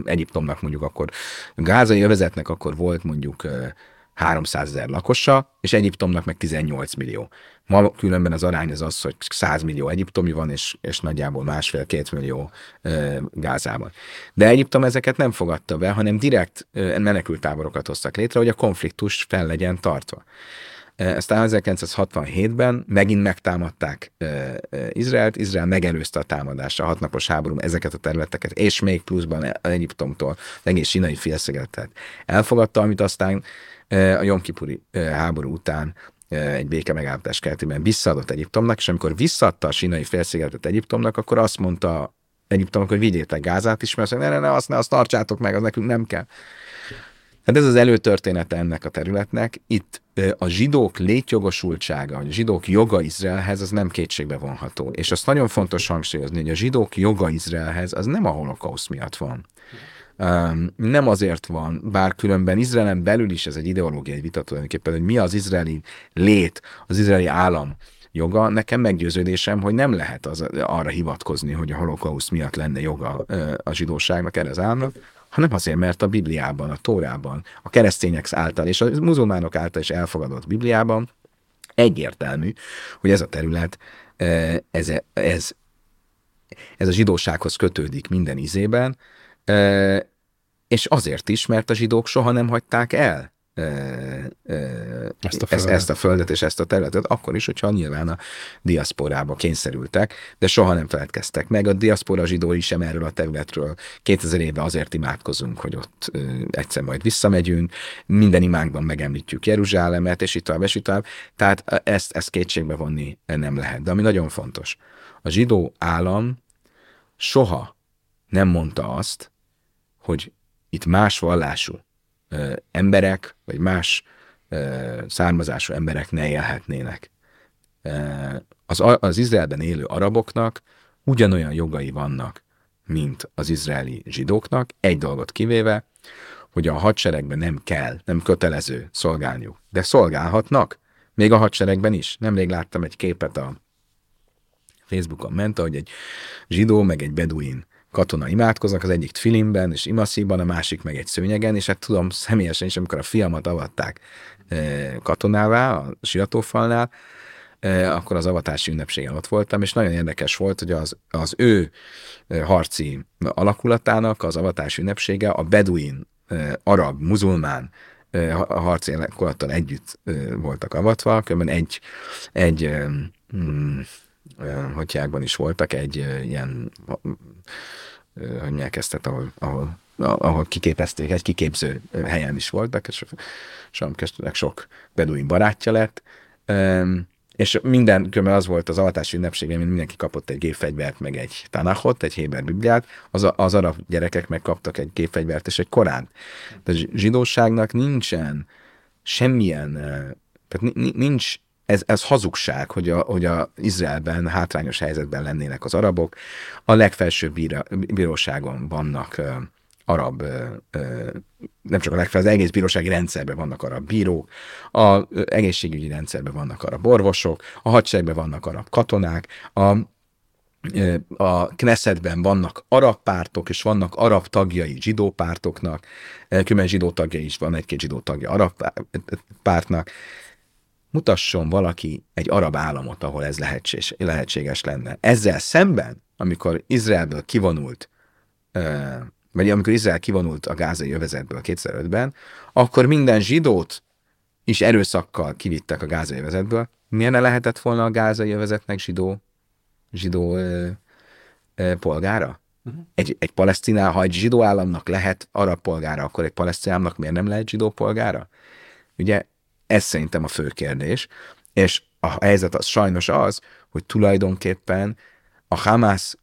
Egyiptomnak mondjuk akkor gázai övezetnek akkor volt mondjuk uh, 300 ezer lakosa, és Egyiptomnak meg 18 millió. Ma különben az arány az az, hogy 100 millió egyiptomi van, és, és nagyjából másfél-két millió e, Gázában. De Egyiptom ezeket nem fogadta be, hanem direkt e, menekültáborokat hoztak létre, hogy a konfliktus fel legyen tartva. Aztán 1967-ben megint megtámadták Izraelt, Izrael megelőzte a támadást, a hatnapos háború ezeket a területeket, és még pluszban Egyiptomtól egész sinai félszigetet elfogadta, amit aztán a Jomkipuri háború után egy béke megállapodás keretében visszaadott Egyiptomnak, és amikor visszaadta a sinai félszigetet Egyiptomnak, akkor azt mondta Egyiptomnak, hogy vigyétek Gázát is, mert ne, ne, ne, azt, ne, azt tartsátok meg, az nekünk nem kell. Hát ez az előtörténete ennek a területnek. Itt a zsidók létjogosultsága, a zsidók joga Izraelhez, az nem kétségbe vonható. És azt nagyon fontos hangsúlyozni, hogy a zsidók joga Izraelhez az nem a holokauszt miatt van. Nem azért van, bár különben Izraelen belül is ez egy ideológiai vita tulajdonképpen, hogy mi az izraeli lét, az izraeli állam joga, nekem meggyőződésem, hogy nem lehet az, arra hivatkozni, hogy a holokauszt miatt lenne joga a zsidóságnak, erre az államnak, hanem azért, mert a Bibliában, a Tórában, a keresztények által és a muzulmánok által is elfogadott Bibliában egyértelmű, hogy ez a terület, ez, ez, ez a zsidósághoz kötődik minden izében, és azért is, mert a zsidók soha nem hagyták el Ezt a ezt, földet. ezt a földet és ezt a területet, akkor is, hogyha nyilván a diaszporába kényszerültek, de soha nem feledkeztek meg. A diaszpora zsidói sem erről a területről. 2000 éve azért imádkozunk, hogy ott ö, egyszer majd visszamegyünk, minden imánkban megemlítjük Jeruzsálemet, és itt tovább, és itt tovább. Tehát ezt, ezt kétségbe vonni nem lehet. De ami nagyon fontos, a zsidó állam soha nem mondta azt, hogy itt más vallású ö, emberek, vagy más ö, származású emberek ne élhetnének. Az, az Izraelben élő araboknak ugyanolyan jogai vannak, mint az izraeli zsidóknak, egy dolgot kivéve, hogy a hadseregben nem kell, nem kötelező szolgálniuk, de szolgálhatnak, még a hadseregben is. Nemrég láttam egy képet a Facebookon ment, hogy egy zsidó meg egy beduin katona imádkoznak, az egyik filimben és imasziban, a másik meg egy szőnyegen, és hát tudom személyesen is, amikor a fiamat avatták katonává a siratófalnál, eh, akkor az avatási ünnepségen ott voltam, és nagyon érdekes volt, hogy az, az ő harci alakulatának az avatási ünnepsége a beduin, arab, muzulmán ha- harci alakulattal együtt voltak avatva, különben egy, egy eh, mm, eh, hogyjákban is voltak, egy ilyen tehát ahol, ahol, ahol kiképezték, egy kiképző helyen is voltak, és Sam köztük sok beduin barátja lett, és minden, különben az volt az avatási ünnepségen, mint mindenki kapott egy gépfegyvert, meg egy tanachot, egy héber bibliát, az, az arab gyerekek megkaptak egy gépfegyvert és egy koránt. De a zsidóságnak nincsen semmilyen, tehát ni- ni- nincs ez, ez hazugság, hogy a, hogy a Izraelben hátrányos helyzetben lennének az arabok. A legfelsőbb bíróságon vannak ö, arab, ö, nem csak a legfelsőbb, az egész bírósági rendszerben vannak arab bírók, a ö, egészségügyi rendszerben vannak arab orvosok, a hadseregben vannak arab katonák, a a Knessetben vannak arab pártok, és vannak arab tagjai zsidó pártoknak, különben zsidó tagjai is van, egy-két zsidó tagja arab pá- pártnak. Mutasson valaki egy arab államot, ahol ez lehetséges, lehetséges lenne. Ezzel szemben, amikor Izraelből kivonult, vagy amikor Izrael kivonult a gázai övezetből 2005-ben, akkor minden zsidót is erőszakkal kivittek a gázai övezetből. Ne lehetett volna a gázai övezetnek zsidó, zsidó ö, ö, polgára? Egy, egy palesztin áll- ha egy zsidó államnak lehet arab polgára, akkor egy palesztin államnak miért nem lehet zsidó polgára? Ugye ez szerintem a fő kérdés, és a helyzet az sajnos az, hogy tulajdonképpen a Hamász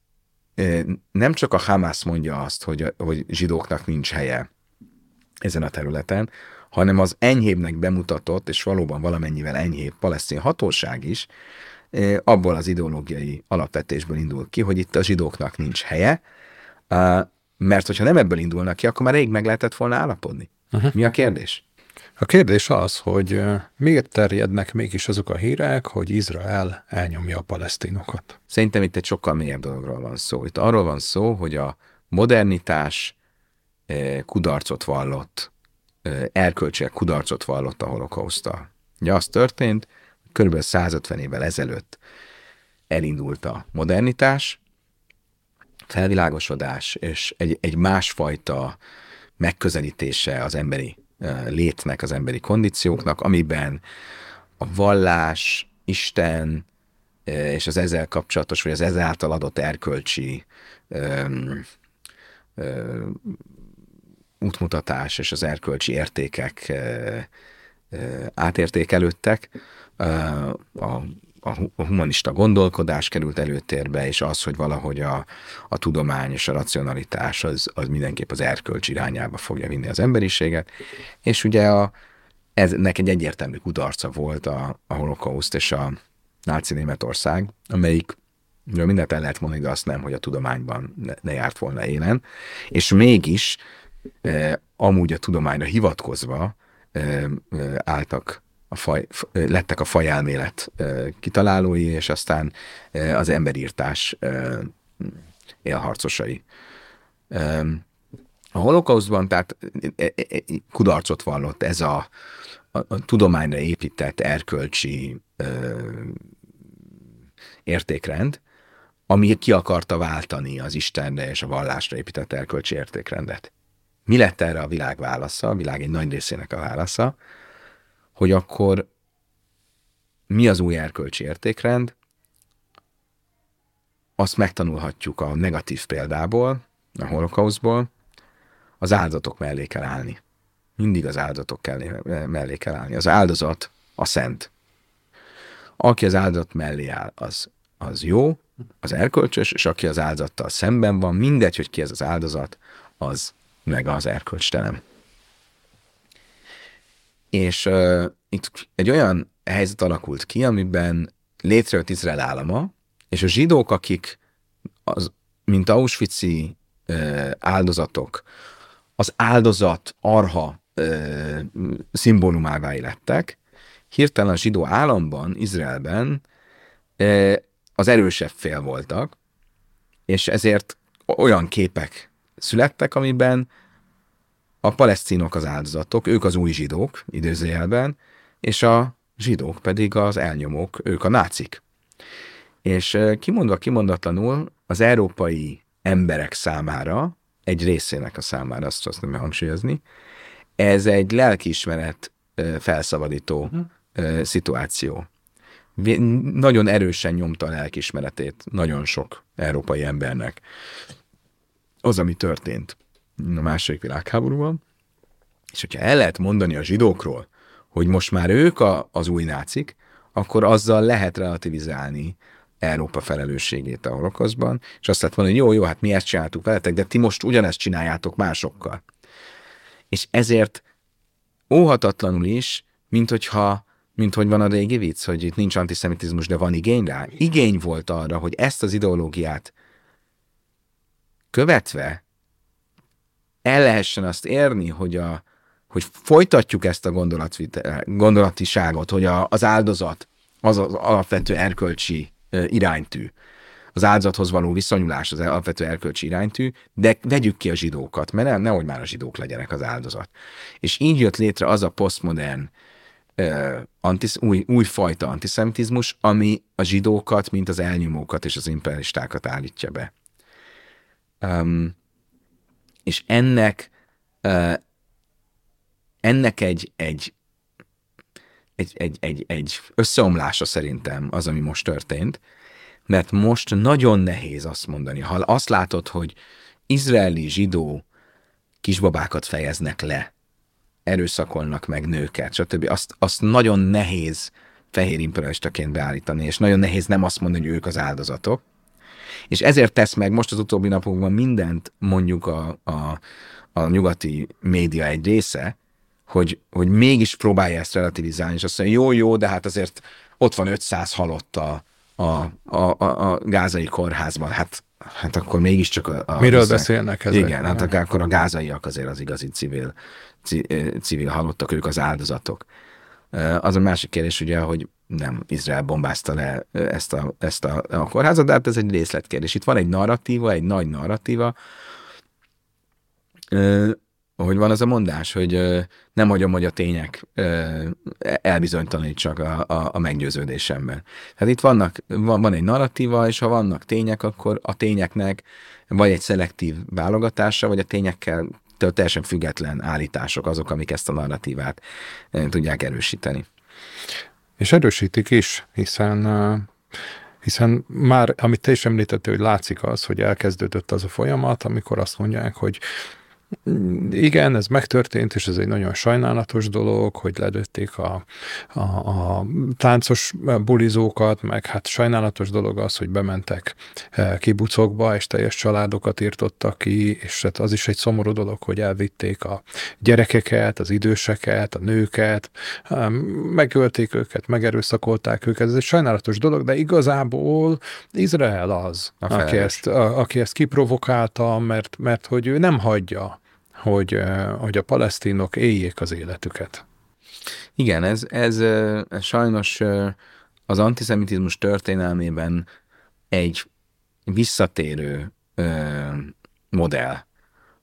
nem csak a Hamász mondja azt, hogy, hogy zsidóknak nincs helye ezen a területen, hanem az enyhébbnek bemutatott, és valóban valamennyivel enyhébb palesztin hatóság is abból az ideológiai alapvetésből indul ki, hogy itt a zsidóknak nincs helye, mert hogyha nem ebből indulnak ki, akkor már rég meg lehetett volna állapodni. Uh-huh. Mi a kérdés? A kérdés az, hogy miért terjednek mégis azok a hírek, hogy Izrael elnyomja a palesztinokat. Szerintem itt egy sokkal mélyebb dologról van szó. Itt arról van szó, hogy a modernitás kudarcot vallott, erkölcsileg kudarcot vallott a holokausztal. Ugye az történt, kb. 150 évvel ezelőtt elindult a modernitás, felvilágosodás és egy, egy másfajta megközelítése az emberi létnek, az emberi kondícióknak, amiben a vallás, Isten és az ezzel kapcsolatos, vagy az ezáltal adott erkölcsi öm, ö, útmutatás és az erkölcsi értékek ö, ö, átértékelődtek. A, a hu- a humanista gondolkodás került előtérbe, és az, hogy valahogy a, a tudomány és a racionalitás az, az mindenképp az erkölcs irányába fogja vinni az emberiséget. És ugye a, eznek egy egyértelmű kudarca volt a, a holokauszt és a náci Németország, amelyik Ről mindent el lehet mondani, de azt nem, hogy a tudományban ne, ne járt volna élen. És mégis eh, amúgy a tudományra hivatkozva eh, eh, álltak a faj, lettek a fajelmélet kitalálói, és aztán az emberírtás élharcosai. Eh, a holokauszban tehát eh, eh, eh, kudarcot vallott ez a, a, a tudományra épített erkölcsi eh, értékrend, ami ki akarta váltani az Istenre és a vallásra épített erkölcsi értékrendet. Mi lett erre a világ válasza, a világ egy nagy részének a válasza, hogy akkor mi az új erkölcsi értékrend, azt megtanulhatjuk a negatív példából, a holokauszból, az áldozatok mellé kell állni. Mindig az áldozatok mellé kell állni. Az áldozat a szent. Aki az áldozat mellé áll, az, az jó, az erkölcsös, és aki az áldozattal szemben van, mindegy, hogy ki ez az áldozat, az meg az erkölcstelen. És uh, itt egy olyan helyzet alakult ki, amiben létrejött Izrael állama, és a zsidók, akik az, mint Auschwitz-i uh, áldozatok, az áldozat arha uh, szimbólumává lettek, hirtelen a zsidó államban, Izraelben uh, az erősebb fél voltak, és ezért olyan képek születtek, amiben a palesztinok az áldozatok, ők az új zsidók, időzőjelben, és a zsidók pedig az elnyomók, ők a nácik. És kimondva kimondatlanul az európai emberek számára, egy részének a számára, azt azt nem hangsúlyozni, ez egy lelkiismeret felszabadító uh-huh. szituáció. Nagyon erősen nyomta a lelkiismeretét nagyon sok európai embernek. Az, ami történt a második világháborúban, és hogyha el lehet mondani a zsidókról, hogy most már ők a, az új nácik, akkor azzal lehet relativizálni Európa felelősségét a holokozban, és azt lehet mondani, hogy jó, jó, hát mi ezt csináltuk veletek, de ti most ugyanezt csináljátok másokkal. És ezért óhatatlanul is, mint hogyha mint hogy van a régi vicc, hogy itt nincs antiszemitizmus, de van igény rá. Igény volt arra, hogy ezt az ideológiát követve el lehessen azt érni, hogy, a, hogy folytatjuk ezt a gondolatiságot, hogy a, az áldozat az az alapvető erkölcsi iránytű, az áldozathoz való viszonyulás az alapvető erkölcsi iránytű, de vegyük ki a zsidókat, mert ne, nehogy már a zsidók legyenek az áldozat. És így jött létre az a posztmodern antisz, új, újfajta antiszemitizmus, ami a zsidókat, mint az elnyomókat és az imperialistákat állítja be. Um, és ennek ennek egy, egy, egy, egy, egy, egy összeomlása szerintem az, ami most történt, mert most nagyon nehéz azt mondani. Ha azt látod, hogy izraeli zsidó kisbabákat fejeznek le, erőszakolnak meg nőket, stb. Azt, azt nagyon nehéz fehér imperialistaként beállítani, és nagyon nehéz nem azt mondani, hogy ők az áldozatok. És ezért tesz meg most az utóbbi napokban mindent mondjuk a, a, a nyugati média egy része, hogy, hogy mégis próbálja ezt relativizálni, és azt mondja, jó, jó, de hát azért ott van 500 halott a, a, a, a, a gázai kórházban, hát, hát akkor mégiscsak a... a Miről össze... beszélnek ezek? Igen, hát akkor a gázaiak azért az igazi civil, civil halottak, ők az áldozatok. Az a másik kérdés ugye, hogy nem Izrael bombázta le ezt a, ezt a, a kórházat, de hát ez egy részletkérdés. Itt van egy narratíva, egy nagy narratíva, hogy van az a mondás, hogy nem hagyom, hogy a tények elbizonytalanítsak a, a, a meggyőződésemben. Tehát itt vannak, van, van egy narratíva, és ha vannak tények, akkor a tényeknek vagy egy szelektív válogatása, vagy a tényekkel teljesen független állítások azok, amik ezt a narratívát tudják erősíteni. És erősítik is, hiszen hiszen már, amit te is említettél, hogy látszik az, hogy elkezdődött az a folyamat, amikor azt mondják, hogy igen, ez megtörtént, és ez egy nagyon sajnálatos dolog, hogy ledötték a, a, a táncos bulizókat, meg hát sajnálatos dolog az, hogy bementek eh, kibucokba, és teljes családokat írtottak ki, és hát az is egy szomorú dolog, hogy elvitték a gyerekeket, az időseket, a nőket, megölték őket, megerőszakolták őket, ez egy sajnálatos dolog, de igazából Izrael az, aki ezt, a, aki ezt kiprovokálta, mert, mert hogy ő nem hagyja hogy, hogy a palesztinok éljék az életüket. Igen, ez, ez, ez sajnos az antiszemitizmus történelmében egy visszatérő modell,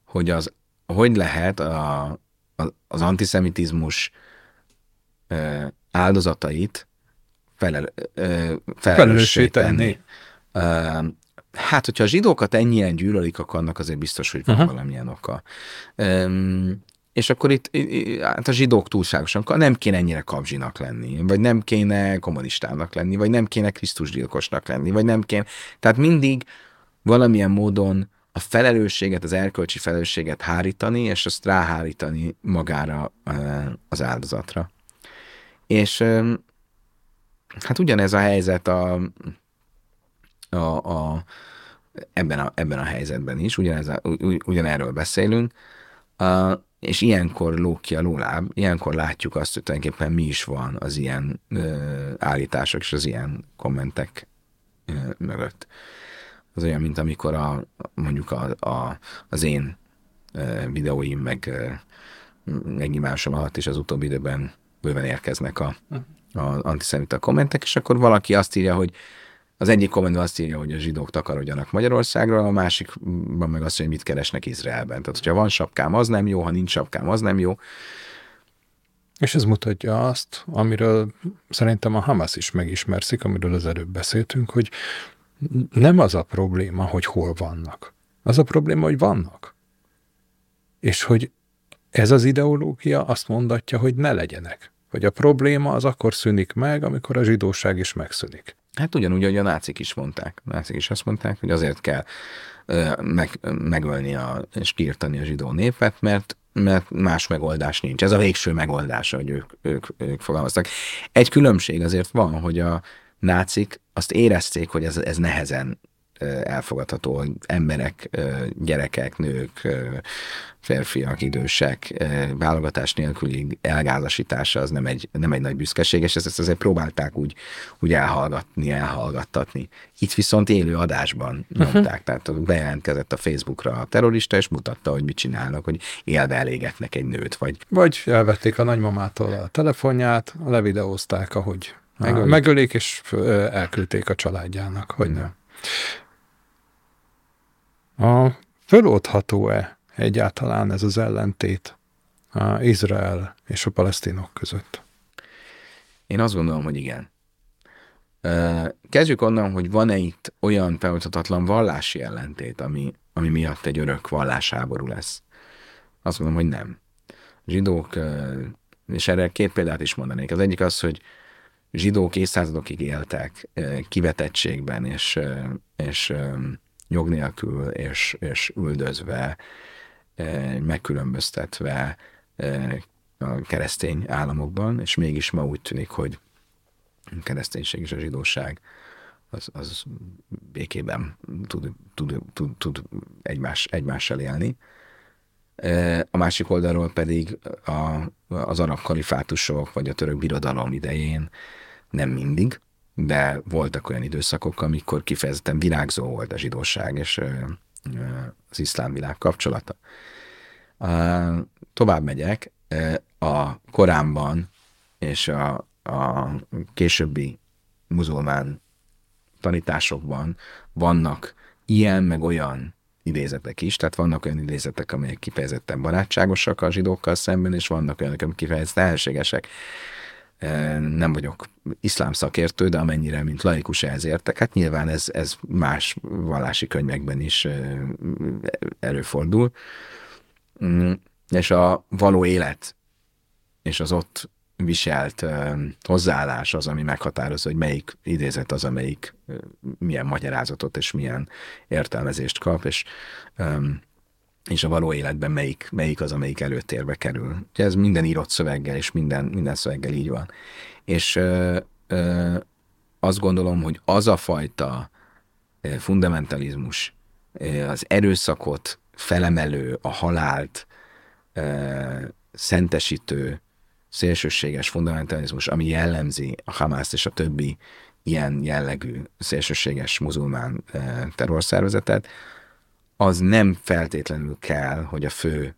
hogy az hogy lehet a, a, az antiszemitizmus áldozatait felel, felelőssé tenni. Hát, hogyha a zsidókat ennyien gyűlölik, akkor annak azért biztos, hogy van uh-huh. valamilyen oka. Um, és akkor itt hát a zsidók túlságosan, nem kéne ennyire kapzsinak lenni, vagy nem kéne kommunistának lenni, vagy nem kéne Krisztusgyilkosnak lenni, vagy nem kéne. Tehát mindig valamilyen módon a felelősséget, az erkölcsi felelősséget hárítani, és azt ráhárítani magára az áldozatra. És hát ugyanez a helyzet a, a, a ebben, a, ebben a helyzetben is, ugyanez a, ugyanerről beszélünk, a, és ilyenkor lók ki a lóláb, ilyenkor látjuk azt, hogy tulajdonképpen mi is van az ilyen ö, állítások és az ilyen kommentek ö, mögött. Az olyan, mint amikor a, mondjuk a, a, az én ö, videóim, meg megnyimásom alatt is az utóbbi időben bőven érkeznek a, a antiszemita kommentek, és akkor valaki azt írja, hogy az egyik kommentben azt írja, hogy a zsidók takarodjanak Magyarországra, a másikban meg azt, hogy mit keresnek Izraelben. Tehát, hogyha van sapkám, az nem jó, ha nincs sapkám, az nem jó. És ez mutatja azt, amiről szerintem a Hamas is megismerszik, amiről az előbb beszéltünk, hogy nem az a probléma, hogy hol vannak. Az a probléma, hogy vannak. És hogy ez az ideológia azt mondatja, hogy ne legyenek. Hogy a probléma az akkor szűnik meg, amikor a zsidóság is megszűnik. Hát ugyanúgy, hogy a nácik is mondták. A nácik is azt mondták, hogy azért kell meg, megölni a, és kiirtani a zsidó népet, mert mert más megoldás nincs. Ez a végső megoldás, hogy ők, ők, ők fogalmaztak. Egy különbség azért van, hogy a nácik azt érezték, hogy ez, ez nehezen elfogadható emberek, gyerekek, nők, férfiak, idősek válogatás nélküli elgázasítása az nem egy, nem egy nagy büszkeség, és ezt, ezt azért próbálták úgy, úgy elhallgatni, elhallgattatni. Itt viszont élő adásban uh-huh. nyomták, tehát bejelentkezett a Facebookra a terrorista, és mutatta, hogy mit csinálnak, hogy élve elégetnek egy nőt, vagy... Vagy elvették a nagymamától a telefonját, levideózták, ahogy megölik, és elküldték a családjának, hogy nem. A föloldható-e egyáltalán ez az ellentét a Izrael és a palesztinok között? Én azt gondolom, hogy igen. Kezdjük onnan, hogy van-e itt olyan feloldhatatlan vallási ellentét, ami, ami miatt egy örök vallásháború lesz. Azt mondom, hogy nem. Zsidók, és erre két példát is mondanék. Az egyik az, hogy zsidók évszázadokig éltek kivetettségben, és, és jog nélkül és, és üldözve, e, megkülönböztetve e, a keresztény államokban, és mégis ma úgy tűnik, hogy a kereszténység és a zsidóság az, az békében tud, tud, tud, tud egymás, egymással élni. E, a másik oldalról pedig a, az arab kalifátusok vagy a török birodalom idején nem mindig, de voltak olyan időszakok, amikor kifejezetten virágzó volt a zsidóság és az iszlám világ kapcsolata. Tovább megyek, a Koránban és a, a későbbi muzulmán tanításokban vannak ilyen meg olyan idézetek is, tehát vannak olyan idézetek, amelyek kifejezetten barátságosak a zsidókkal szemben, és vannak olyanok, amelyek kifejezetten elségesek nem vagyok iszlám szakértő, de amennyire, mint laikus ehhez értek, hát nyilván ez, ez más vallási könyvekben is előfordul. Mm, és a való élet és az ott viselt hozzáállás az, ami meghatározza, hogy melyik idézet az, amelyik milyen magyarázatot és milyen értelmezést kap, és és a való életben melyik, melyik az, amelyik előtérbe kerül. Ugye ez minden írott szöveggel, és minden, minden szöveggel így van. És ö, ö, azt gondolom, hogy az a fajta fundamentalizmus, az erőszakot felemelő, a halált ö, szentesítő, szélsőséges fundamentalizmus, ami jellemzi a Hamász és a többi ilyen jellegű szélsőséges muzulmán terrorszervezetet, az nem feltétlenül kell, hogy a fő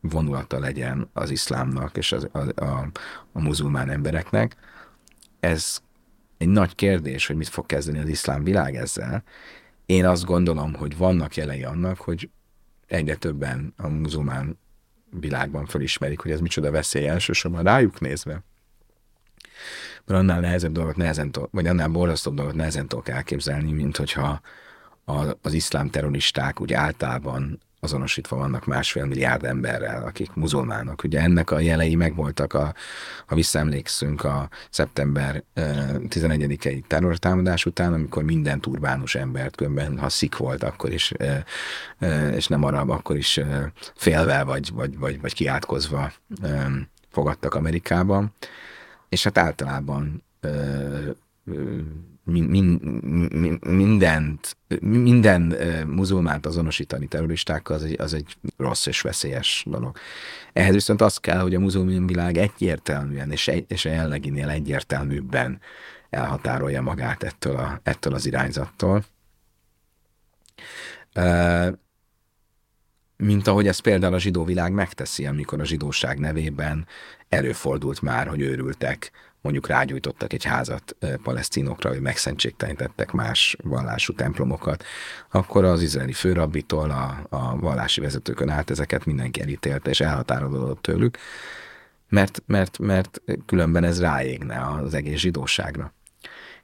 vonulata legyen az iszlámnak és az, a, a, a muzulmán embereknek. Ez egy nagy kérdés, hogy mit fog kezdeni az iszlám világ ezzel. Én azt gondolom, hogy vannak jelei annak, hogy egyre többen a muzulmán világban felismerik, hogy ez micsoda veszély elsősorban rájuk nézve. Mert annál nehezebb dolgot nehezen, vagy annál borzasztóbb dolgot nehezen tudok elképzelni, mint hogyha az iszlám terroristák úgy általában azonosítva vannak másfél milliárd emberrel, akik muzulmánok. Ugye ennek a jelei megvoltak, a, ha visszaemlékszünk a szeptember 11-i terrortámadás után, amikor minden turbánus embert, különben ha szik volt, akkor is, és nem arab, akkor is félve vagy, vagy, vagy, vagy kiátkozva fogadtak Amerikában. És hát általában mindent, minden muzulmánt azonosítani terroristákkal, az egy, az egy rossz és veszélyes dolog. Ehhez viszont az kell, hogy a muzulmán világ egyértelműen és, egy, és a jelleginél egyértelműbben elhatárolja magát ettől, a, ettől az irányzattól. Mint ahogy ezt például a zsidó világ megteszi, amikor a zsidóság nevében előfordult már, hogy őrültek mondjuk rágyújtottak egy házat palesztinokra, hogy megszentségtelenítettek más vallású templomokat, akkor az izraeli főrabbitól a, a vallási vezetőkön át ezeket mindenki elítélte és elhatárolódott tőlük, mert, mert, mert különben ez ráégne az egész zsidóságra.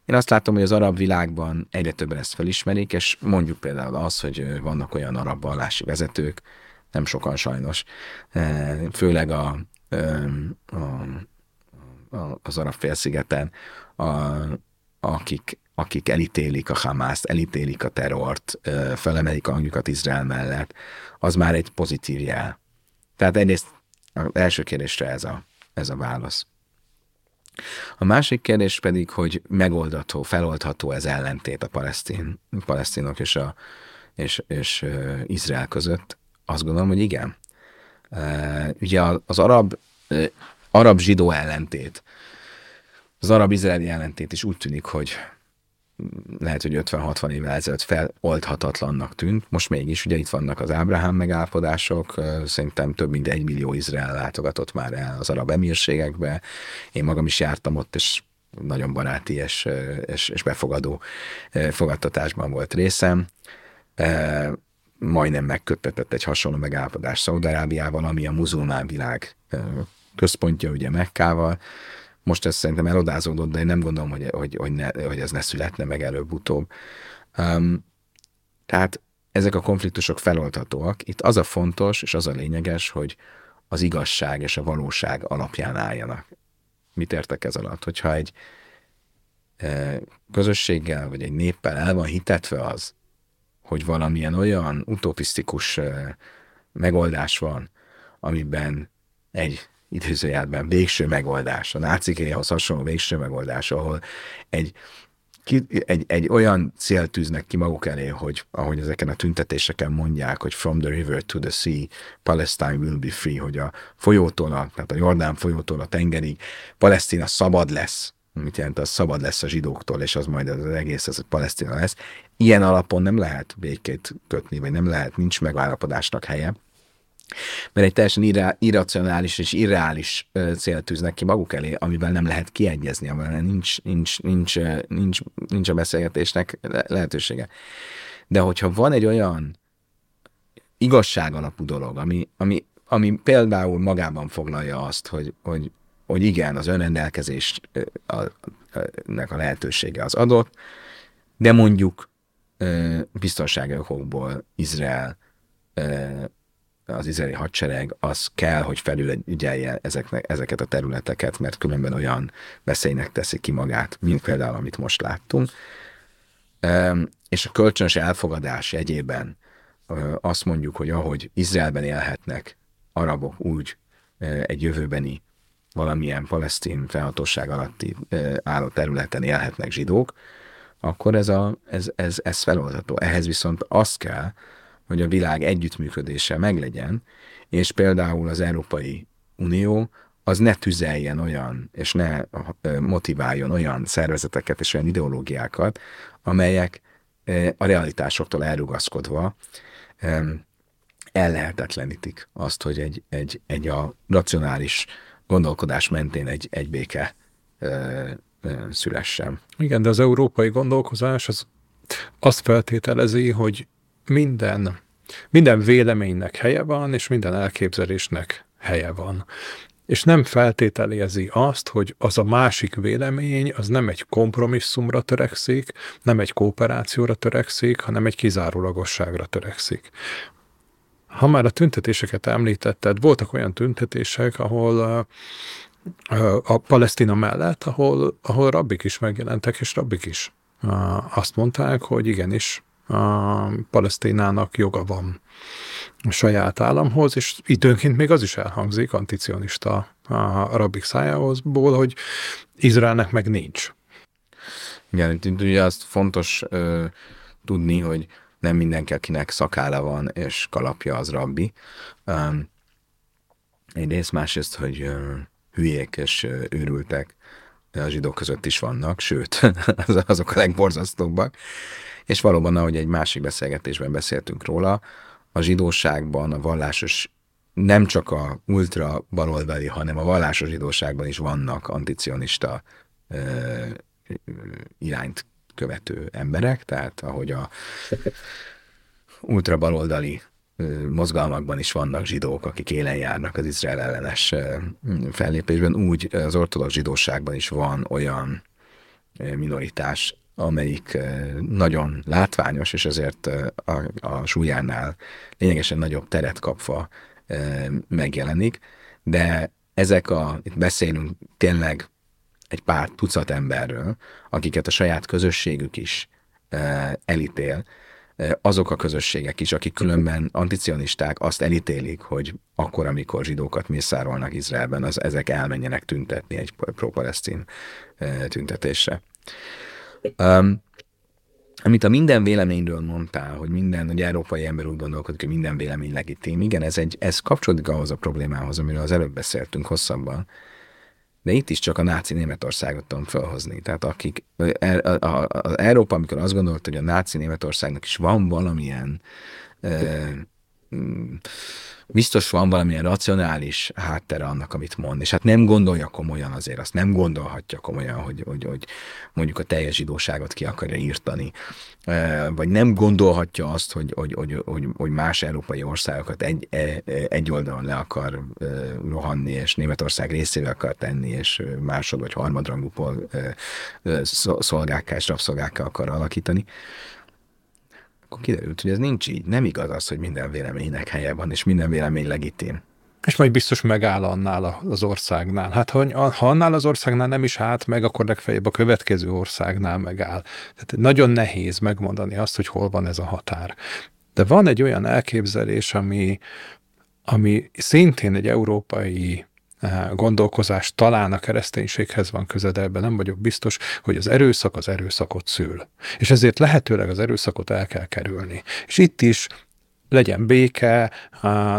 Én azt látom, hogy az arab világban egyre többen ezt felismerik, és mondjuk például az, hogy vannak olyan arab vallási vezetők, nem sokan sajnos, főleg a, a az arab félszigeten, a, akik, akik elítélik a Hamászt, elítélik a terrort, felemelik a hangjukat Izrael mellett, az már egy pozitív jel. Tehát egyrészt az első kérdésre ez a, ez a válasz. A másik kérdés pedig, hogy megoldható, feloldható ez ellentét a palesztin, palesztinok és, a, és, és Izrael között. Azt gondolom, hogy igen. Ugye az arab arab-zsidó ellentét, az arab-izraeli ellentét is úgy tűnik, hogy lehet, hogy 50-60 évvel ezelőtt feloldhatatlannak tűnt. Most mégis, ugye itt vannak az Ábrahám megállapodások, szerintem több mint egy millió Izrael látogatott már el az arab emírségekbe. Én magam is jártam ott, és nagyon baráti és, és, és befogadó fogadtatásban volt részem. Majdnem megköttetett egy hasonló megállapodás Szaudarábiával, ami a muzulmán világ központja ugye Mekkával. Most ez szerintem elodázódott, de én nem gondolom, hogy, hogy, hogy, ne, hogy ez ne születne meg előbb-utóbb. Um, tehát ezek a konfliktusok feloldhatóak. Itt az a fontos, és az a lényeges, hogy az igazság és a valóság alapján álljanak. Mit értek ez alatt? Hogyha egy közösséggel, vagy egy néppel el van hitetve az, hogy valamilyen olyan utopisztikus megoldás van, amiben egy idézőjelben végső megoldás, a nácikéhoz hasonló végső megoldás, ahol egy, egy, egy olyan cél tűznek ki maguk elé, hogy ahogy ezeken a tüntetéseken mondják, hogy from the river to the sea, Palestine will be free, hogy a folyótól, a, tehát a Jordán folyótól a tengerig Palesztina szabad lesz, mit jelent, az szabad lesz a zsidóktól, és az majd az egész, az Palesztina lesz. Ilyen alapon nem lehet békét kötni, vagy nem lehet, nincs megállapodásnak helye mert egy teljesen irra, irracionális és irreális célt tűznek ki maguk elé, amivel nem lehet kiegyezni, amivel nincs, nincs, nincs, nincs, nincs a beszélgetésnek lehetősége. De hogyha van egy olyan igazság alapú dolog, ami, ami, ami például magában foglalja azt, hogy, hogy, hogy igen, az önrendelkezésnek a lehetősége az adott, de mondjuk biztonsági okokból Izrael az izraeli hadsereg az kell, hogy felülügyelje ezeknek, ezeket a területeket, mert különben olyan veszélynek teszi ki magát, mint például, amit most láttunk. És a kölcsönös elfogadás egyében azt mondjuk, hogy ahogy Izraelben élhetnek arabok úgy egy jövőbeni valamilyen palesztin felhatóság alatti álló területen élhetnek zsidók, akkor ez, a, ez, ez, ez feloldható. Ehhez viszont az kell, hogy a világ együttműködése meglegyen, és például az Európai Unió az ne tüzeljen olyan, és ne motiváljon olyan szervezeteket és olyan ideológiákat, amelyek a realitásoktól elrugaszkodva ellehetetlenítik azt, hogy egy, egy, egy a racionális gondolkodás mentén egy, egy béke szülessen. Igen, de az európai gondolkozás az azt feltételezi, hogy minden, minden véleménynek helye van, és minden elképzelésnek helye van. És nem feltételezi azt, hogy az a másik vélemény, az nem egy kompromisszumra törekszik, nem egy kooperációra törekszik, hanem egy kizárólagosságra törekszik. ha már a tüntetéseket említetted, voltak olyan tüntetések, ahol a Palesztina mellett, ahol, ahol rabbik is megjelentek, és rabbik is azt mondták, hogy igenis a Palesztinának joga van a saját államhoz, és időnként még az is elhangzik anticionista a rabbik szájából, hogy Izraelnek meg nincs. Igen, ugye azt fontos ö, tudni, hogy nem mindenki, akinek szakála van és kalapja, az rabbi. Um, egyrészt, másrészt, hogy ö, hülyék és ö, őrültek a zsidók között is vannak, sőt, <laughs> azok a legborzasztóbbak. És valóban, ahogy egy másik beszélgetésben beszéltünk róla, a zsidóságban a vallásos nem csak a ultra baloldali, hanem a vallásos zsidóságban is vannak anticionista ö, irányt követő emberek, tehát ahogy a <laughs> ultra baloldali mozgalmakban is vannak zsidók, akik élen járnak az Izrael ellenes fellépésben, úgy az ortodox zsidóságban is van olyan minoritás, amelyik nagyon látványos, és ezért a, a súlyánál lényegesen nagyobb teret kapva megjelenik, de ezek a, itt beszélünk tényleg egy pár tucat emberről, akiket a saját közösségük is elítél, azok a közösségek is, akik különben anticionisták, azt elítélik, hogy akkor, amikor zsidókat mészárolnak Izraelben, az ezek elmenjenek tüntetni egy pro-palesztin tüntetésre. Um, amit a minden véleményről mondtál, hogy minden, hogy európai ember úgy gondolkodik, hogy minden vélemény legitim. Igen, ez, egy, ez kapcsolódik ahhoz a problémához, amiről az előbb beszéltünk hosszabban, de itt is csak a náci Németországot tudom felhozni. Tehát akik, az Európa, amikor azt gondolta, hogy a náci Németországnak is van valamilyen biztos van valamilyen racionális háttere annak, amit mond, és hát nem gondolja komolyan azért, azt nem gondolhatja komolyan, hogy, hogy, hogy mondjuk a teljes zsidóságot ki akarja írtani, vagy nem gondolhatja azt, hogy, hogy, hogy, hogy, hogy más európai országokat egy, e, egy oldalon le akar rohanni, és Németország részével akar tenni, és másod vagy harmadrangú szolgákká és rabszolgákká akar alakítani akkor kiderült, hogy ez nincs így. Nem igaz az, hogy minden véleménynek helye van, és minden vélemény legitim. És majd biztos megáll annál az országnál. Hát ha, ha annál az országnál nem is állt meg, akkor legfeljebb a következő országnál megáll. Tehát nagyon nehéz megmondani azt, hogy hol van ez a határ. De van egy olyan elképzelés, ami, ami szintén egy európai gondolkozás talán a kereszténységhez van köze, de ebben nem vagyok biztos, hogy az erőszak az erőszakot szül. És ezért lehetőleg az erőszakot el kell kerülni. És itt is legyen béke,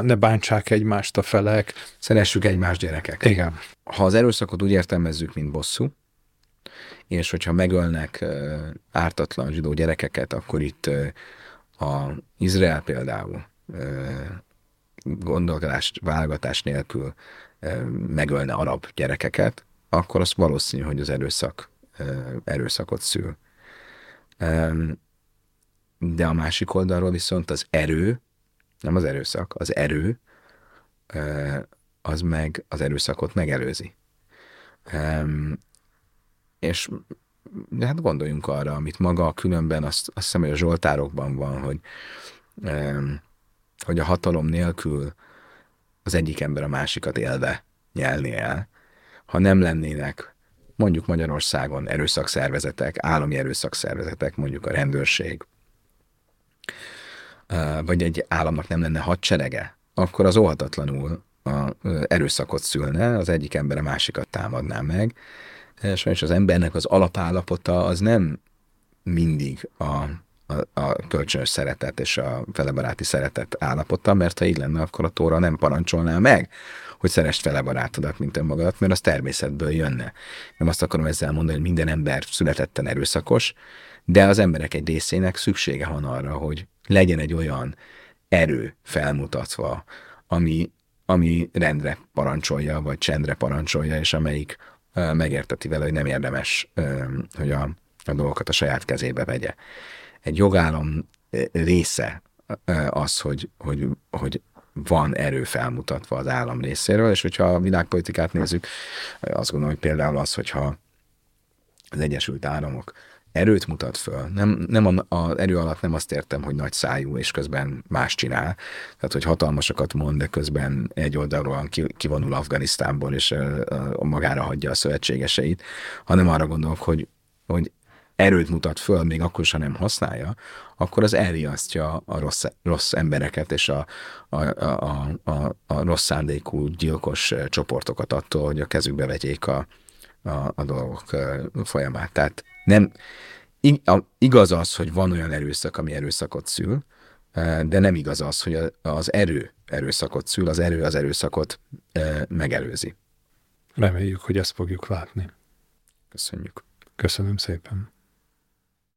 ne bántsák egymást a felek. Szeressük egymást gyerekek. Igen. Ha az erőszakot úgy értelmezzük, mint bosszú, és hogyha megölnek ártatlan zsidó gyerekeket, akkor itt a Izrael például gondolkodás, válogatás nélkül megölne arab gyerekeket, akkor az valószínű, hogy az erőszak erőszakot szül. De a másik oldalról viszont az erő, nem az erőszak, az erő, az meg az erőszakot megelőzi. És hát gondoljunk arra, amit maga különben azt, azt hiszem, hogy a Zsoltárokban van, hogy, hogy a hatalom nélkül az egyik ember a másikat élve nyelni el, ha nem lennének mondjuk Magyarországon erőszakszervezetek, állami erőszakszervezetek, mondjuk a rendőrség, vagy egy államnak nem lenne hadserege, akkor az óhatatlanul a erőszakot szülne, az egyik ember a másikat támadná meg, és az embernek az alapállapota az nem mindig a a, a kölcsönös szeretet és a felebaráti szeretet állapota, mert ha így lenne, akkor a tóra nem parancsolná meg, hogy szerest fele barátodat, mint önmagadat, mert az természetből jönne. Nem azt akarom ezzel mondani, hogy minden ember születetten erőszakos, de az emberek egy részének szüksége van arra, hogy legyen egy olyan erő felmutatva, ami, ami rendre parancsolja, vagy csendre parancsolja, és amelyik megérteti vele, hogy nem érdemes, hogy a, a dolgokat a saját kezébe vegye egy jogállam része az, hogy, hogy, hogy van erő felmutatva az állam részéről, és hogyha a világpolitikát nézzük, azt gondolom, hogy például az, hogyha az Egyesült Államok erőt mutat föl. Nem, nem az erő alatt nem azt értem, hogy nagy szájú, és közben más csinál. Tehát, hogy hatalmasakat mond, de közben egy oldalról kivonul Afganisztánból, és magára hagyja a szövetségeseit, hanem arra gondolok, hogy, hogy erőt mutat föl, még akkor is, ha nem használja, akkor az elriasztja a rossz, rossz embereket és a, a, a, a, a rossz szándékú gyilkos csoportokat attól, hogy a kezükbe vegyék a, a, a dolgok folyamát. Tehát nem, igaz az, hogy van olyan erőszak, ami erőszakot szül, de nem igaz az, hogy az erő erőszakot szül, az erő az erőszakot megelőzi. Reméljük, hogy ezt fogjuk látni. Köszönjük. Köszönöm szépen.